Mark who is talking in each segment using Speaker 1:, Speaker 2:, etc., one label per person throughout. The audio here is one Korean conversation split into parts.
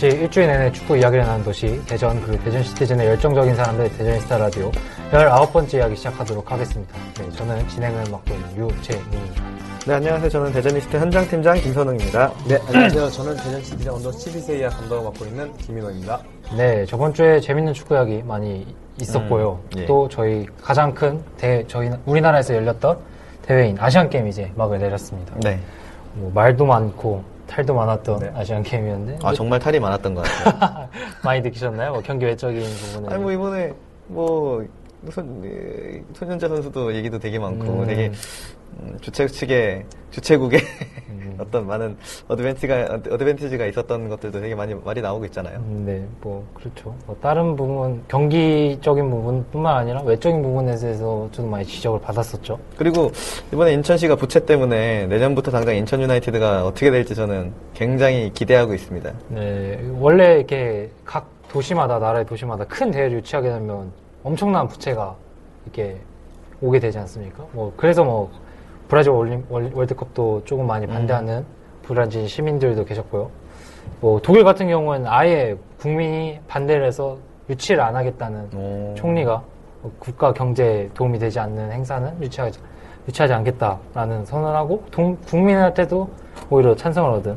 Speaker 1: 12시 일주일 내내 축구 이야기를 나눈 도시 대전 그 대전 시티즌의 열정적인 사람들 대저니스타 라디오 19번째 이야기 시작하도록 하겠습니다. 네, 저는 진행을 맡고 있는 유재민입니다.
Speaker 2: 네, 안녕하세요. 저는 대저니스타 현장팀장 김선웅입니다.
Speaker 3: 네, 안녕하세요. 저는 대전시티즌 under 12세 이하 감독을 맡고 있는 김민호입니다.
Speaker 1: 네, 저번 주에 재밌는 축구 이야기 많이 있었고요.
Speaker 2: 음, 예.
Speaker 1: 또 저희 가장 큰 대, 저희 우리나라에서 열렸던 대회인 아시안 게임 이제 막을 내렸습니다.
Speaker 2: 네.
Speaker 1: 뭐 말도 많고 탈도 많았던
Speaker 3: 네.
Speaker 1: 아시안 게임이었는데
Speaker 2: 아, 정말 탈이 많았던 것 같아요.
Speaker 1: 많이 느끼셨나요? 뭐 경기 외적인 부분에
Speaker 2: 아니, 뭐, 이번에, 뭐, 손, 에, 손현재 선수도 얘기도 되게 많고,
Speaker 1: 음.
Speaker 2: 되게, 음, 주최 측의, 주최국의
Speaker 1: 음.
Speaker 2: 어떤 많은 어드밴티가, 어드밴티지가 있었던 것들도 되게 많이, 말이 나오고 있잖아요.
Speaker 1: 음, 네, 뭐 그렇죠. 뭐 다른 부분 경기적인 부분뿐만 아니라 외적인 부분에 대해서 저도 많이 지적을 받았었죠.
Speaker 2: 그리고 이번에 인천시가 부채 때문에 내년부터 당장 인천 유나이티드가 어떻게 될지 저는 굉장히 기대하고 있습니다.
Speaker 1: 네, 원래 이렇게 각 도시마다 나라의 도시마다 큰 대회를 유치하게 되면 엄청난 부채가 이렇게 오게 되지 않습니까? 뭐 그래서 뭐 브라질 올림, 월- 월드컵도 조금 많이 반대하는 브라질 시민들도 계셨고요. 뭐 독일 같은 경우는 아예 국민이 반대를 해서 유치를 안 하겠다는
Speaker 2: 오.
Speaker 1: 총리가 국가 경제에 도움이 되지 않는 행사는 유치하지, 유치하지 않겠다라는 선언을 하고 동- 국민한테도 오히려 찬성을 얻은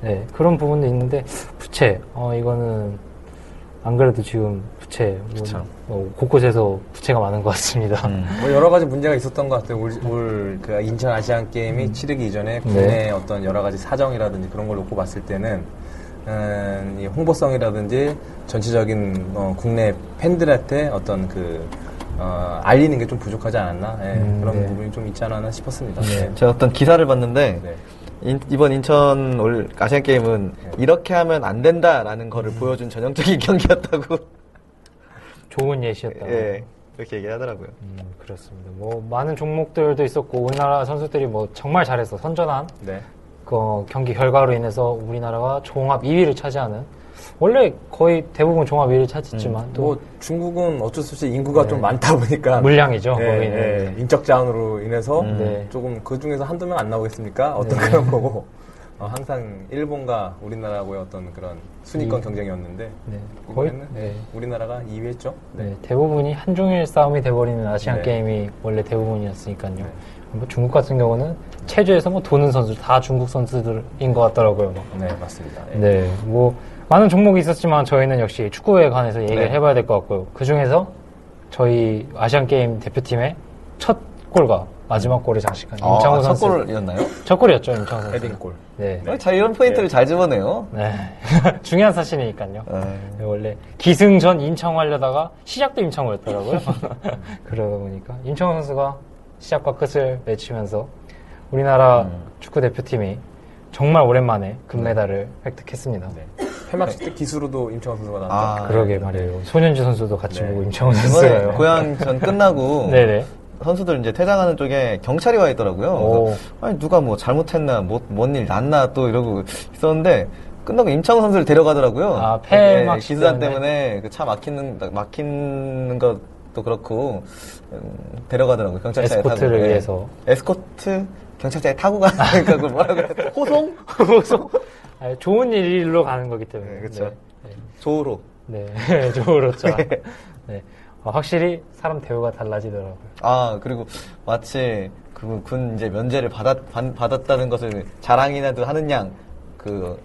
Speaker 1: 네, 그런 부분도 있는데 부채 어 이거는 안 그래도 지금 부채 뭐. 어, 곳곳에서 부채가 많은 것 같습니다.
Speaker 2: 음.
Speaker 3: 뭐 여러 가지 문제가 있었던 것 같아요. 올, 올그 인천 아시안 게임이 치르기 이전에 국내
Speaker 1: 네.
Speaker 3: 어떤 여러 가지 사정이라든지 그런 걸 놓고 봤을 때는 음, 이 홍보성이라든지 전체적인 어, 국내 팬들한테 어떤 그 어, 알리는 게 좀 부족하지 않았나 예,
Speaker 1: 음,
Speaker 3: 그런
Speaker 1: 네.
Speaker 3: 부분이 좀 있지 않았나 싶었습니다.
Speaker 1: 네.
Speaker 2: 제가 어떤 기사를 봤는데,
Speaker 3: 네.
Speaker 2: 인- 이번 인천 올 아시안 게임은
Speaker 3: 네.
Speaker 2: 이렇게 하면 안 된다라는 거를 보여준 전형적인 경기였다고
Speaker 1: 좋은 예시였다.
Speaker 2: 예 그렇게 얘기하더라고요.
Speaker 1: 음, 그렇습니다. 뭐 많은 종목들도 있었고 우리나라 선수들이 뭐 정말 잘했어 선전한
Speaker 3: 네.
Speaker 1: 그 경기 결과로 인해서 우리나라가 종합 2위를 차지하는 원래 거의 대부분 종합 2위를 차지했지만
Speaker 3: 또뭐 중국은 어쩔 수 없이 인구가
Speaker 1: 네.
Speaker 3: 좀 많다 보니까
Speaker 1: 물량이죠
Speaker 3: 예,
Speaker 1: 거기는.
Speaker 3: 예, 인적 자원으로 인해서
Speaker 2: 음.
Speaker 1: 네.
Speaker 3: 조금 그 중에서 한두 명 안 나오겠습니까? 어떤
Speaker 1: 네.
Speaker 3: 그런 거고 어, 항상 일본과 우리나라하고의 어떤 그런 순위권
Speaker 1: 이-
Speaker 3: 경쟁이었는데
Speaker 1: 네, 거의 네.
Speaker 3: 우리나라가 2위 했죠.
Speaker 1: 네, 대부분이 한중일 싸움이 돼버리는 아시안
Speaker 3: 네.
Speaker 1: 게임이 원래 대부분이었으니까요. 뭐 중국 같은 경우는 체조에서 뭐 도는 선수 다 중국 선수들인 것 같더라고요. 막.
Speaker 3: 네, 맞습니다. 예.
Speaker 1: 네, 뭐 많은 종목이 있었지만 저희는 역시 축구에 관해서 얘기를
Speaker 3: 네.
Speaker 1: 해봐야 될 것 같고요. 그 중에서 저희 아시안 게임 대표팀의 첫 골과 마지막 골을 장식한 임창호
Speaker 2: 아, 첫
Speaker 1: 선수.
Speaker 2: 골이었나요?
Speaker 1: 첫 골이었죠, 임창호 선수.
Speaker 3: 헤딩골.
Speaker 1: 네,
Speaker 2: 어, 자 이런 포인트를 잘 집어내요.
Speaker 1: 네, 중요한 사실이니까요.
Speaker 2: 네.
Speaker 1: 네, 원래 기승전 임창호 하려다가 시작도 임창호였더라고요. 그러다 보니까 임창호 선수가 시작과 끝을 맺히면서 우리나라
Speaker 2: 음.
Speaker 1: 축구 대표팀이 정말 오랜만에 금메달을 획득했습니다.
Speaker 3: 네. 폐막식 때 기수로도 임창원 선수가 나왔죠.
Speaker 2: 아,
Speaker 1: 그러게 말이에요. 손현주 선수도 같이
Speaker 3: 네.
Speaker 1: 보고 임창호
Speaker 2: 이번에
Speaker 1: 선수가요.
Speaker 2: 고향 전 끝나고
Speaker 1: 네네.
Speaker 2: 선수들 이제 퇴장하는 쪽에 경찰이 와 있더라고요. 그래서 아니 누가 뭐 잘못했나 뭔일 났나 또 이러고 있었는데 끝나고 임창호 선수를 데려가더라고요.
Speaker 1: 아, 폐막
Speaker 2: 기수단
Speaker 1: 때문에?
Speaker 2: 그 차 막히는 막히는 것도 그렇고 음, 데려가더라고요. 경찰차에
Speaker 1: 에스코트를
Speaker 2: 타고. 네.
Speaker 1: 위해서.
Speaker 2: 에스코트 경찰차에 타고 가니까 그걸 뭐라 그래? 호송?
Speaker 1: 호송? 아니, 좋은 일로 가는 거기 때문에.
Speaker 2: 네, 그쵸.
Speaker 1: 네.
Speaker 2: 조로.
Speaker 1: 네, 좋으로죠. 네. 아, 확실히 사람 대우가 달라지더라고요.
Speaker 2: 아 그리고 마치 그 군 이제 면제를 받았 받- 받았다는 것을 자랑이라도 하는 양 그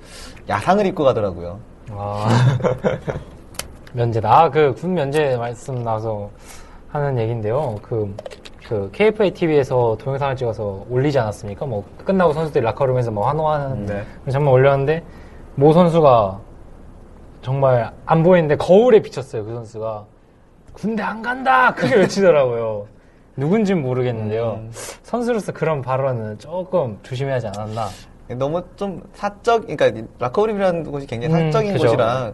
Speaker 2: 야상을 입고 가더라고요.
Speaker 1: 아, 면제다. 아, 그군 면제 말씀 나와서 하는 얘기인데요. 그, 그 KFA TV에서 동영상을 찍어서 올리지 않았습니까? 뭐 끝나고 선수들이 라커룸에서 뭐 환호하는
Speaker 3: 네.
Speaker 1: 한번 올렸는데 모 선수가 정말 안 보이는데 거울에 비쳤어요. 그 선수가 군대 안 간다 크게 외치더라고요. 누군진 모르겠는데요.
Speaker 2: 음.
Speaker 1: 선수로서 그런 발언은 조금 조심해야지 않았나.
Speaker 2: 너무 좀 사적, 그러니까 라커룸이라는 곳이 굉장히
Speaker 1: 음,
Speaker 2: 사적인
Speaker 1: 그죠.
Speaker 2: 곳이라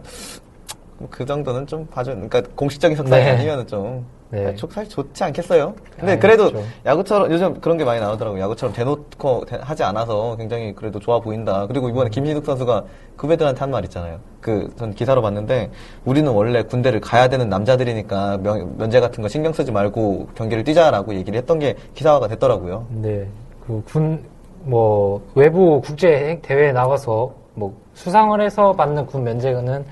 Speaker 2: 그 정도는 좀 봐줘. 그러니까 공식적인 석상이
Speaker 1: 네.
Speaker 2: 아니면은 좀
Speaker 1: 네.
Speaker 2: 좀 사실 좋지 않겠어요? 근데
Speaker 1: 아,
Speaker 2: 그래도
Speaker 1: 그렇죠.
Speaker 2: 야구처럼 요즘 그런 게 많이 나오더라고요. 야구처럼 대놓고 대- 하지 않아서 굉장히 그래도 좋아 보인다. 그리고
Speaker 1: 음.
Speaker 2: 이번에 김신욱 선수가 후배들한테 한 말 있잖아요. 그 전 기사로 봤는데 우리는 원래 군대를 가야 되는 남자들이니까 면, 면제 같은 거 신경 쓰지 말고 경기를 뛰자라고 얘기를 했던 게 기사화가 됐더라고요.
Speaker 1: 네, 그 군, 뭐, 외부 국제 대회에 나가서, 뭐, 수상을 해서 받는 군 면제는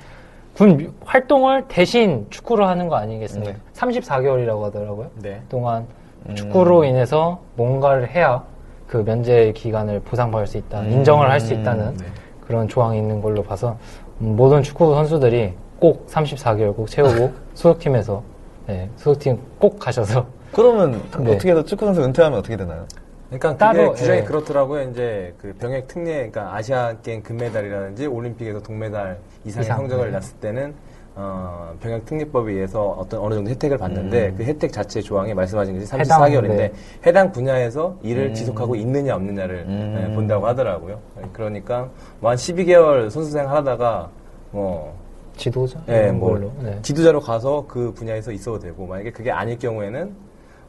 Speaker 1: 군 미- 활동을 대신 축구를 하는 거 아니겠습니까?
Speaker 2: 네.
Speaker 1: 34개월이라고 하더라고요.
Speaker 3: 네.
Speaker 1: 동안
Speaker 2: 음.
Speaker 1: 축구로 인해서 뭔가를 해야 그 면제 기간을 보상받을 수 있다, 인정을 할 수 있다는
Speaker 3: 네.
Speaker 1: 그런 조항이 있는 걸로 봐서 음, 모든 축구 선수들이 꼭 34개월 꼭 채우고 소속팀에서 네, 소속팀 꼭 가셔서
Speaker 2: 그러면
Speaker 1: 네.
Speaker 2: 어떻게 해서 축구 선수 은퇴하면 어떻게 되나요?
Speaker 3: 그러니까
Speaker 1: 따로,
Speaker 3: 규정이
Speaker 1: 예.
Speaker 3: 그렇더라고요. 이제 그 병역 특례, 그러니까 아시아 게임 금메달이라든지 올림픽에서 동메달 이상의
Speaker 1: 이상,
Speaker 3: 성적을
Speaker 1: 네.
Speaker 3: 났을 때는 어, 병역 특례법에 의해서 어떤 어느 정도 혜택을 받는데 그 혜택 자체 조항에 말씀하신 것이
Speaker 1: 해당,
Speaker 3: 34개월인데
Speaker 1: 네.
Speaker 3: 해당 분야에서 일을
Speaker 2: 음.
Speaker 3: 지속하고 있느냐 없느냐를
Speaker 2: 음.
Speaker 3: 예, 본다고 하더라고요. 그러니까 뭐 한 12개월 선수생 하다가 뭐
Speaker 1: 지도자
Speaker 3: 예,
Speaker 1: 이런
Speaker 3: 뭐
Speaker 1: 네.
Speaker 3: 지도자로 가서 그 분야에서 있어도 되고 만약에 그게 아닐 경우에는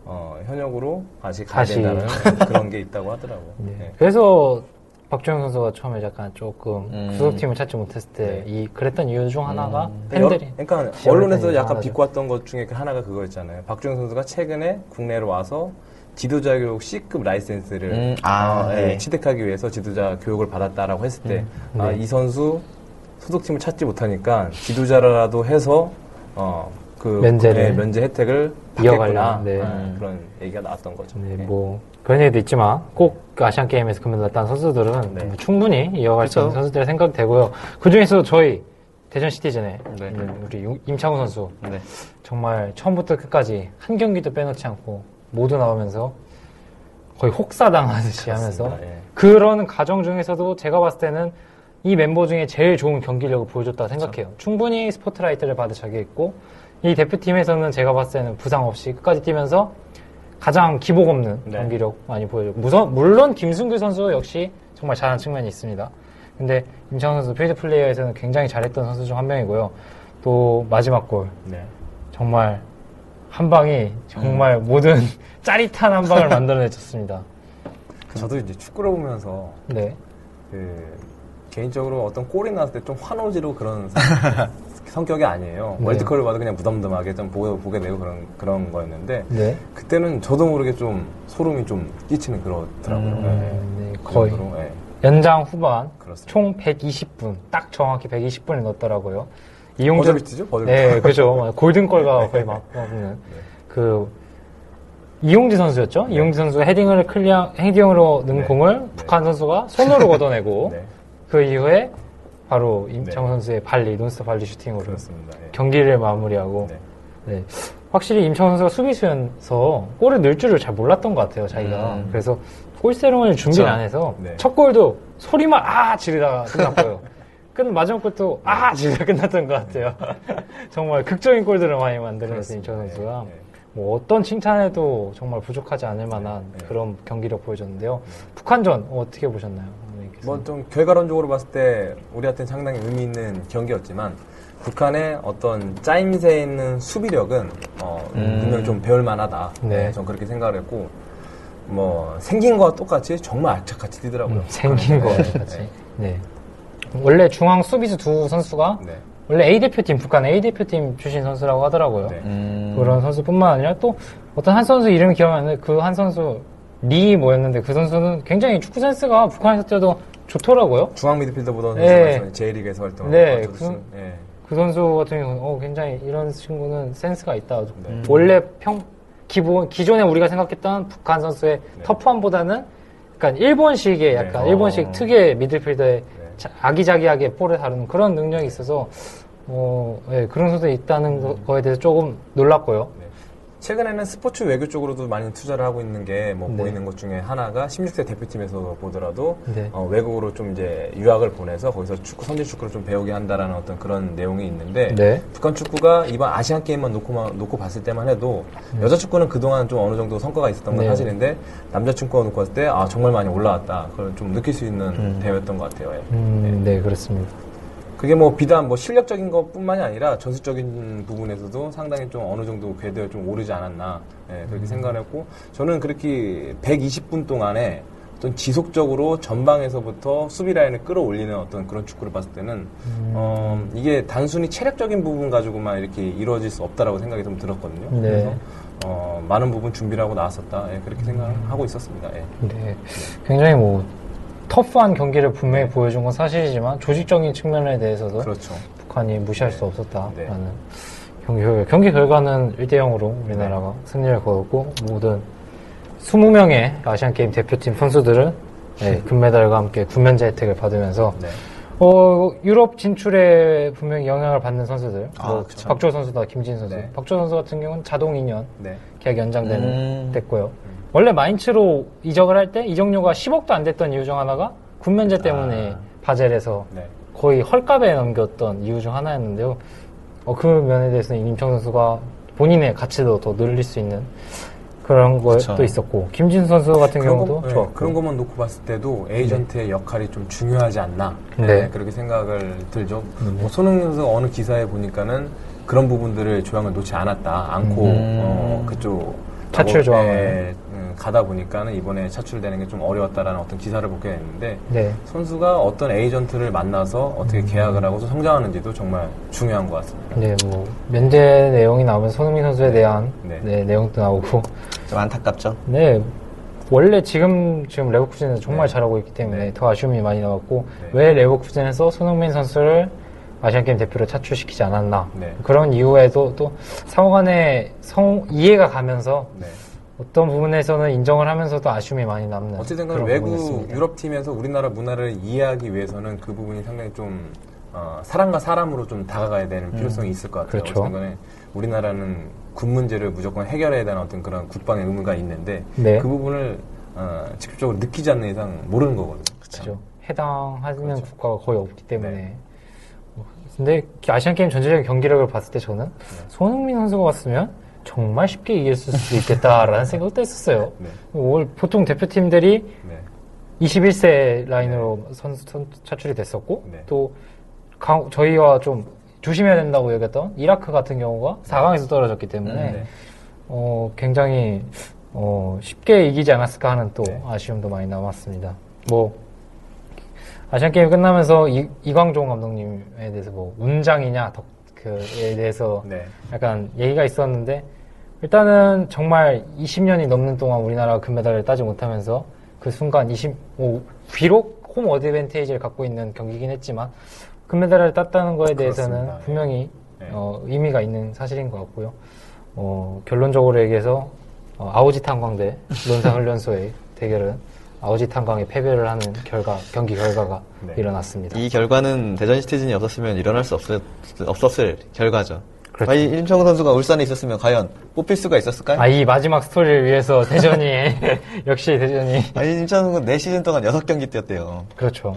Speaker 3: 어, 현역으로 다시 가야
Speaker 1: 다시.
Speaker 3: 된다는 그런 게 있다고 하더라고요.
Speaker 1: 네.
Speaker 3: 예.
Speaker 1: 그래서 박주영 선수가 처음에 약간 조금
Speaker 2: 음.
Speaker 1: 소속팀을 찾지 못했을 때 이 그랬던 이유 중 하나가
Speaker 3: 네. 여러-
Speaker 1: 팬들이
Speaker 3: 그러니까 언론에서 약간. 비꼬았던 것 중에 그 하나가 그거였잖아요. 박주영 선수가 최근에 국내로 와서 지도자 교육 C급 라이센스를
Speaker 2: 음, 아,
Speaker 3: 어, 예,
Speaker 2: 네.
Speaker 3: 취득하기 위해서 지도자 교육을 받았다라고 했을 때,
Speaker 1: 음,
Speaker 3: 아,
Speaker 1: 네.
Speaker 3: 이 선수 소속팀을 찾지 못하니까 지도자라도 해서 어, 그
Speaker 1: 면제를
Speaker 3: 예, 면제 혜택을 받겠구나
Speaker 1: 네.
Speaker 3: 아, 그런 얘기가 나왔던 거죠.
Speaker 1: 네,
Speaker 3: 예.
Speaker 1: 뭐 그런 얘기도 있지만 꼭 아시안 게임에서 금메달 났다는 선수들은
Speaker 3: 네.
Speaker 1: 뭐 충분히 이어갈 수 있는
Speaker 2: 그쵸.
Speaker 1: 선수들의 생각이 되고요. 그 중에서 저희 대전 시티즌에
Speaker 2: 네.
Speaker 1: 우리 용- 임창우 선수
Speaker 2: 네.
Speaker 1: 정말 처음부터 끝까지 한 경기도 빼놓지 않고 모두 나오면서 거의 혹사당하듯이 하면서
Speaker 3: 그렇습니다. 예.
Speaker 1: 그런 과정 중에서도 제가 봤을 때는 이 멤버 중에 제일 좋은 경기력을 보여줬다고
Speaker 3: 그렇죠.
Speaker 1: 생각해요. 충분히 스포트라이트를 받을 자격 있고 이 대표팀에서는 제가 봤을 때는 부상 없이 끝까지 뛰면서 가장 기복 없는
Speaker 3: 네.
Speaker 1: 경기력 많이 보여줬고 무선- 물론 김승규 선수 역시 정말 잘한 측면이 있습니다. 근데 임창훈 선수 필드 플레이어에서는 굉장히 잘했던 선수 중 한 명이고요. 또 마지막 골
Speaker 3: 네.
Speaker 1: 정말 한 방이 정말 모든 짜릿한 한 방을 만들어내줬습니다.
Speaker 3: 저도 이제 축구를 보면서
Speaker 1: 네.
Speaker 3: 그 개인적으로 어떤 골이 나왔을 때 좀 환호지로 그런 성격이 아니에요.
Speaker 1: 네.
Speaker 3: 월드컵을 봐도 그냥 무덤덤하게 좀 보게, 보게 되고 그런 그런 거였는데
Speaker 1: 네.
Speaker 3: 그때는 저도 모르게 좀 소름이 좀 끼치는 그렇더라고요.
Speaker 1: 음, 네,
Speaker 3: 그
Speaker 1: 거의
Speaker 3: 정도로, 예.
Speaker 1: 연장 후반
Speaker 3: 그렇습니다.
Speaker 1: 총 120분 딱 정확히 120분을 넣었더라고요. 이용재
Speaker 3: 버저비트죠? 버저비트.
Speaker 1: 네, 그죠. 골든골과 거의 막 먹는 그 이용재 선수였죠. 이용재 선수가 헤딩을 클리어 헤딩으로 넣은
Speaker 3: 네.
Speaker 1: 공을
Speaker 3: 네.
Speaker 1: 북한 선수가 손으로 걷어내고
Speaker 3: 네,
Speaker 1: 그 이후에 바로 임창우
Speaker 3: 네.
Speaker 1: 선수의 발리 논스톱 발리 슈팅으로
Speaker 3: 그렇습니다. 예.
Speaker 1: 경기를 마무리하고
Speaker 3: 네.
Speaker 1: 네. 확실히 임창우 선수가 수비수여서 골을 넣을 줄을 잘 몰랐던 것 같아요, 자기가.
Speaker 2: 음.
Speaker 1: 그래서 골 세레머니 준비를
Speaker 2: 그쵸.
Speaker 1: 안 해서
Speaker 3: 네.
Speaker 1: 첫 골도 소리만 아 지르다가 끝났고요. 끝 마지막 골도 아 지르다 끝났던 것 같아요. 정말 극적인 골들을 많이 만들어내서 임창호
Speaker 3: 그렇습니다.
Speaker 1: 선수가
Speaker 3: 예, 예.
Speaker 1: 뭐 어떤 칭찬에도 정말 부족하지 않을 만한
Speaker 3: 네.
Speaker 1: 그런 경기력 보여줬는데요. 북한전 어떻게 보셨나요? 어머니께서?
Speaker 3: 뭐좀 결과론적으로 봤을 때 우리한테는 상당히 의미 있는 경기였지만 북한의 어떤 짜임새 있는 수비력은 어,
Speaker 2: 음.
Speaker 3: 분명히 좀 배울 만하다.
Speaker 1: 네.
Speaker 3: 전 그렇게 생각을 했고 뭐 생긴 거와 똑같이 정말 악착같이 뛰더라고요.
Speaker 1: 음, 생긴 거
Speaker 3: 북한은.
Speaker 1: 같이. 네. 원래 중앙 수비수 두 선수가
Speaker 3: 네.
Speaker 1: 원래 A 대표팀 북한 A 대표팀 출신 선수라고 하더라고요.
Speaker 3: 네.
Speaker 2: 음.
Speaker 1: 그런 선수뿐만 아니라 또 어떤 한 선수 이름이 기억이 안 나는데 그 한 선수 리 뭐였는데 그 선수는 굉장히 축구 센스가 북한에서 뛰어도 좋더라고요.
Speaker 3: 중앙 미드필더보다는
Speaker 1: 네.
Speaker 3: 네. J리그에서 활동하고
Speaker 1: 네,
Speaker 3: 그,
Speaker 1: 그-
Speaker 3: 예.
Speaker 1: 그 선수 같은 경우는 어, 굉장히 이런 친구는 센스가 있다.
Speaker 3: 네.
Speaker 1: 원래 평 기본 기존에 우리가 생각했던 북한 선수의
Speaker 3: 네.
Speaker 1: 터프함보다는 약간 일본식의 약간
Speaker 3: 네.
Speaker 1: 일본식
Speaker 3: 어.
Speaker 1: 특유의 미들필더의
Speaker 3: 네.
Speaker 1: 자- 아기자기하게 볼을 다루는 그런 능력이 있어서 어, 예, 그런 선수 있다는 거- 거에 대해서 조금 놀랐고요.
Speaker 3: 최근에는 스포츠 외교 쪽으로도 많이 투자를 하고 있는 게뭐
Speaker 1: 네.
Speaker 3: 보이는 것 중에 하나가 16세 대표팀에서 보더라도
Speaker 1: 네.
Speaker 3: 어, 외국으로 좀 이제 유학을 보내서 거기서 축구 선제 축구를 좀 배우게 한다라는 어떤 그런 내용이 있는데
Speaker 1: 네.
Speaker 3: 북한 축구가 이번 아시안 게임만 놓고 놓고 봤을 때만 해도 여자 축구는 그동안 좀 어느 정도 성과가 있었던 건
Speaker 1: 네.
Speaker 3: 사실인데 남자 축구가 놓고 봤을 때 아 정말 많이 올라왔다 그걸 좀 느낄 수 있는 대회였던 것 같아요. 예.
Speaker 1: 음, 네, 그렇습니다.
Speaker 3: 그게 뭐 비단 뭐 실력적인 것뿐만이 아니라 전술적인 부분에서도 상당히 좀 어느 정도 궤도에 좀 오르지 않았나 예, 그렇게 생각을 했고 저는 그렇게 120분 동안에 어떤 지속적으로 전방에서부터 수비 라인을 끌어올리는 어떤 그런 축구를 봤을 때는 어, 이게 단순히 체력적인 부분 가지고만 이렇게 이루어질 수 없다라고 생각이 좀 들었거든요.
Speaker 1: 네.
Speaker 3: 그래서 어, 많은 부분 준비를 하고 나왔었다 예, 그렇게 생각하고 있었습니다. 예.
Speaker 1: 네, 굉장히 뭐 터프한 경기를 분명히 보여준 건 사실이지만 조직적인 측면에 대해서도
Speaker 3: 그렇죠.
Speaker 1: 북한이 무시할 수 없었다라는
Speaker 3: 네.
Speaker 1: 경기 결과. 경기 결과는 1대 0으로 우리나라가 승리를 거뒀고 모든 20명의 아시안 게임 대표팀 선수들은 네, 금메달과 함께 군면제 혜택을 받으면서
Speaker 3: 네.
Speaker 1: 어, 유럽 진출에 분명히 영향을 받는 선수들.
Speaker 2: 아,
Speaker 1: 뭐
Speaker 2: 그쵸.
Speaker 1: 박주호 선수다, 김진 선수.
Speaker 3: 네.
Speaker 1: 박주호 선수 같은 경우는 자동 2년
Speaker 3: 네.
Speaker 1: 계약 연장되는
Speaker 2: 음.
Speaker 1: 됐고요. 원래 마인츠로 이적을 할 때 이적료가 10억도 안 됐던 이유 중 하나가 군면제 때문에
Speaker 3: 아.
Speaker 1: 바젤에서
Speaker 3: 네.
Speaker 1: 거의 헐값에 넘겼던 이유 중 하나였는데요. 어, 그 면에 대해서는 임청 선수가 본인의 가치도 더 늘릴 수 있는 그런. 것도 있었고 김진 선수 같은 경우도
Speaker 3: 거, 네,
Speaker 1: 좋았고
Speaker 3: 그런 것만 놓고 봤을 때도 에이전트의 역할이 좀 중요하지 않나
Speaker 1: 네.
Speaker 3: 네, 그렇게 생각을 들죠. 뭐 손흥민 선수가 어느 기사에 보니까는 그런 부분들을 조항을 놓지 않았다 않고
Speaker 2: 음.
Speaker 3: 어, 그쪽
Speaker 1: 차출 조항을.
Speaker 3: 에, 음, 가다 보니까는 이번에 차출되는 게 좀 어려웠다라는 어떤 기사를 보게 됐는데
Speaker 1: 네.
Speaker 3: 선수가 어떤 에이전트를 만나서 어떻게 계약을 하고서 성장하는지도 정말 중요한 것 같습니다.
Speaker 1: 네, 뭐 면제 내용이 나오면 손흥민 선수에 대한
Speaker 3: 네.
Speaker 1: 네, 내용도 나오고
Speaker 2: 좀 안타깝죠.
Speaker 1: 네. 원래 지금 지금 레버쿠젠에서 정말
Speaker 3: 네.
Speaker 1: 잘하고 있기 때문에
Speaker 3: 네.
Speaker 1: 더 아쉬움이 많이 남았고
Speaker 3: 네.
Speaker 1: 왜 레버쿠젠에서 손흥민 선수를 아시안 게임 대표로 차출시키지 않았나
Speaker 3: 네.
Speaker 1: 그런 이유에도 또 상호간의 성 이해가 가면서
Speaker 3: 네.
Speaker 1: 어떤 부분에서는 인정을 하면서도 아쉬움이 많이 남는
Speaker 3: 어쨌든 간에 외국. 유럽 팀에서 우리나라 문화를 이해하기 위해서는 그 부분이 상당히 좀 어, 사람과 사람으로 좀 다가가야 되는 필요성이 있을 것 같아요.
Speaker 1: 그렇죠.
Speaker 3: 어쨌든 간에 우리나라는 군 문제를 무조건 해결해야 되는 어떤 그런 국방의 의무가 있는데
Speaker 1: 네.
Speaker 3: 그 부분을 어, 직접적으로 느끼지 않는 이상 모르는 거거든요.
Speaker 1: 그렇죠. 해당하는
Speaker 3: 그렇죠.
Speaker 1: 국가가 거의 없기 때문에.
Speaker 3: 네.
Speaker 1: 어, 근데 아시안 게임 전체적인 경기력을 봤을 때 저는
Speaker 3: 네.
Speaker 1: 손흥민 선수가 왔으면 정말 쉽게 이겼을 수도 있겠다라는 생각도 했었어요.
Speaker 3: 네.
Speaker 1: 올 보통 대표팀들이
Speaker 3: 네.
Speaker 1: 21세 라인으로 선수 선- 차출이 됐었고
Speaker 3: 네.
Speaker 1: 또 강- 저희와 좀 조심해야 된다고 얘기했던 이라크 같은 경우가 4강에서 떨어졌기 때문에
Speaker 3: 네.
Speaker 1: 어, 굉장히 어, 쉽게 이기지 않았을까 하는 또
Speaker 3: 네.
Speaker 1: 아쉬움도 많이 남았습니다. 뭐 아시안 게임 끝나면서 이, 이광종 감독님에 대해서 뭐 운장이냐 덕 그에 대해서
Speaker 3: 네.
Speaker 1: 약간 얘기가 있었는데 일단은 정말 20년이 넘는 동안 우리나라가 금메달을 따지 못하면서 그 순간 20, 뭐 비록 홈 어드밴테이지를 갖고 있는 경기긴 했지만 금메달을 땄다는 거에 대해서는
Speaker 3: 그렇습니다.
Speaker 1: 분명히
Speaker 3: 네.
Speaker 1: 어, 의미가 있는 사실인 것 같고요. 어, 결론적으로 얘기해서 어, 아오지 탄광 대 논산훈련소의 대결은 아오지 탄광이 패배를 하는 결과 경기 결과가
Speaker 3: 네.
Speaker 1: 일어났습니다.
Speaker 2: 이 결과는 대전 시티즌이 없었으면 일어날 수 없었, 없었을 결과죠.
Speaker 1: 그렇죠.
Speaker 2: 과연 임창우 선수가 울산에 있었으면 과연 뽑힐 수가 있었을까요?
Speaker 1: 아, 이 마지막 스토리를 위해서 대전이 역시 대전이
Speaker 2: 아니, 임창우 선수가 4시즌 동안 6경기 뛰었대요.
Speaker 1: 그렇죠.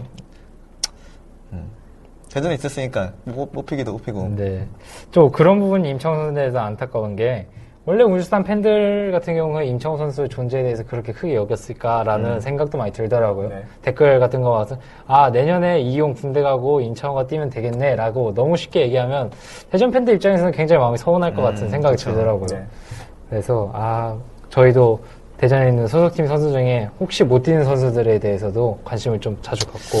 Speaker 2: 대전에 있었으니까 못- 뽑히기도 뽑히고.
Speaker 1: 네. 좀 그런 부분이 임창호 선수에 대해서 안타까운 게 원래 울산 팬들 같은 경우는 임창호 선수의 존재에 대해서 그렇게 크게 여겼을까라는 생각도 많이 들더라고요.
Speaker 3: 네.
Speaker 1: 댓글 같은 거 와서 아 내년에 이용 군대 가고 임창호가 뛰면 되겠네라고 너무 쉽게 얘기하면 대전 팬들 입장에서는 굉장히 마음이 서운할 것 같은 생각이 들더라고요.
Speaker 3: 네.
Speaker 1: 그래서 아 저희도 대전에 있는 소속팀 선수 중에 혹시 못 뛰는 선수들에 대해서도 관심을 좀 자주 갖고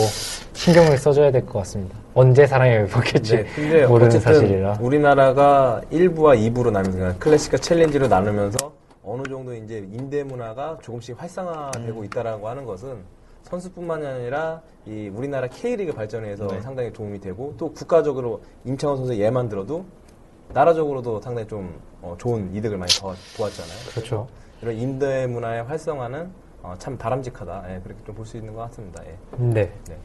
Speaker 1: 신경을 써줘야 될 것 같습니다. 언제 사랑이 회복할지
Speaker 3: 네, 근데
Speaker 1: 모르는
Speaker 3: 어쨌든
Speaker 1: 사실이라.
Speaker 3: 우리나라가 1부와 2부로 나누면서 그냥 클래식과 챌린지로 나누면서 어느 정도 이제 임대 문화가 조금씩 활성화되고 있다라고 하는 것은 선수뿐만이 아니라 이 우리나라 K리그 발전에서
Speaker 2: 네.
Speaker 3: 상당히 도움이 되고 또 국가적으로 임창원 선수 얘만 들어도 나라적으로도 상당히 좀 어, 좋은 이득을 많이 더 보았잖아요.
Speaker 1: 그렇죠.
Speaker 3: 이런 임대 문화의 활성화는 어, 참 바람직하다. 예, 그렇게 좀 볼 수 있는 것 같습니다. 예.
Speaker 1: 네.
Speaker 3: 네.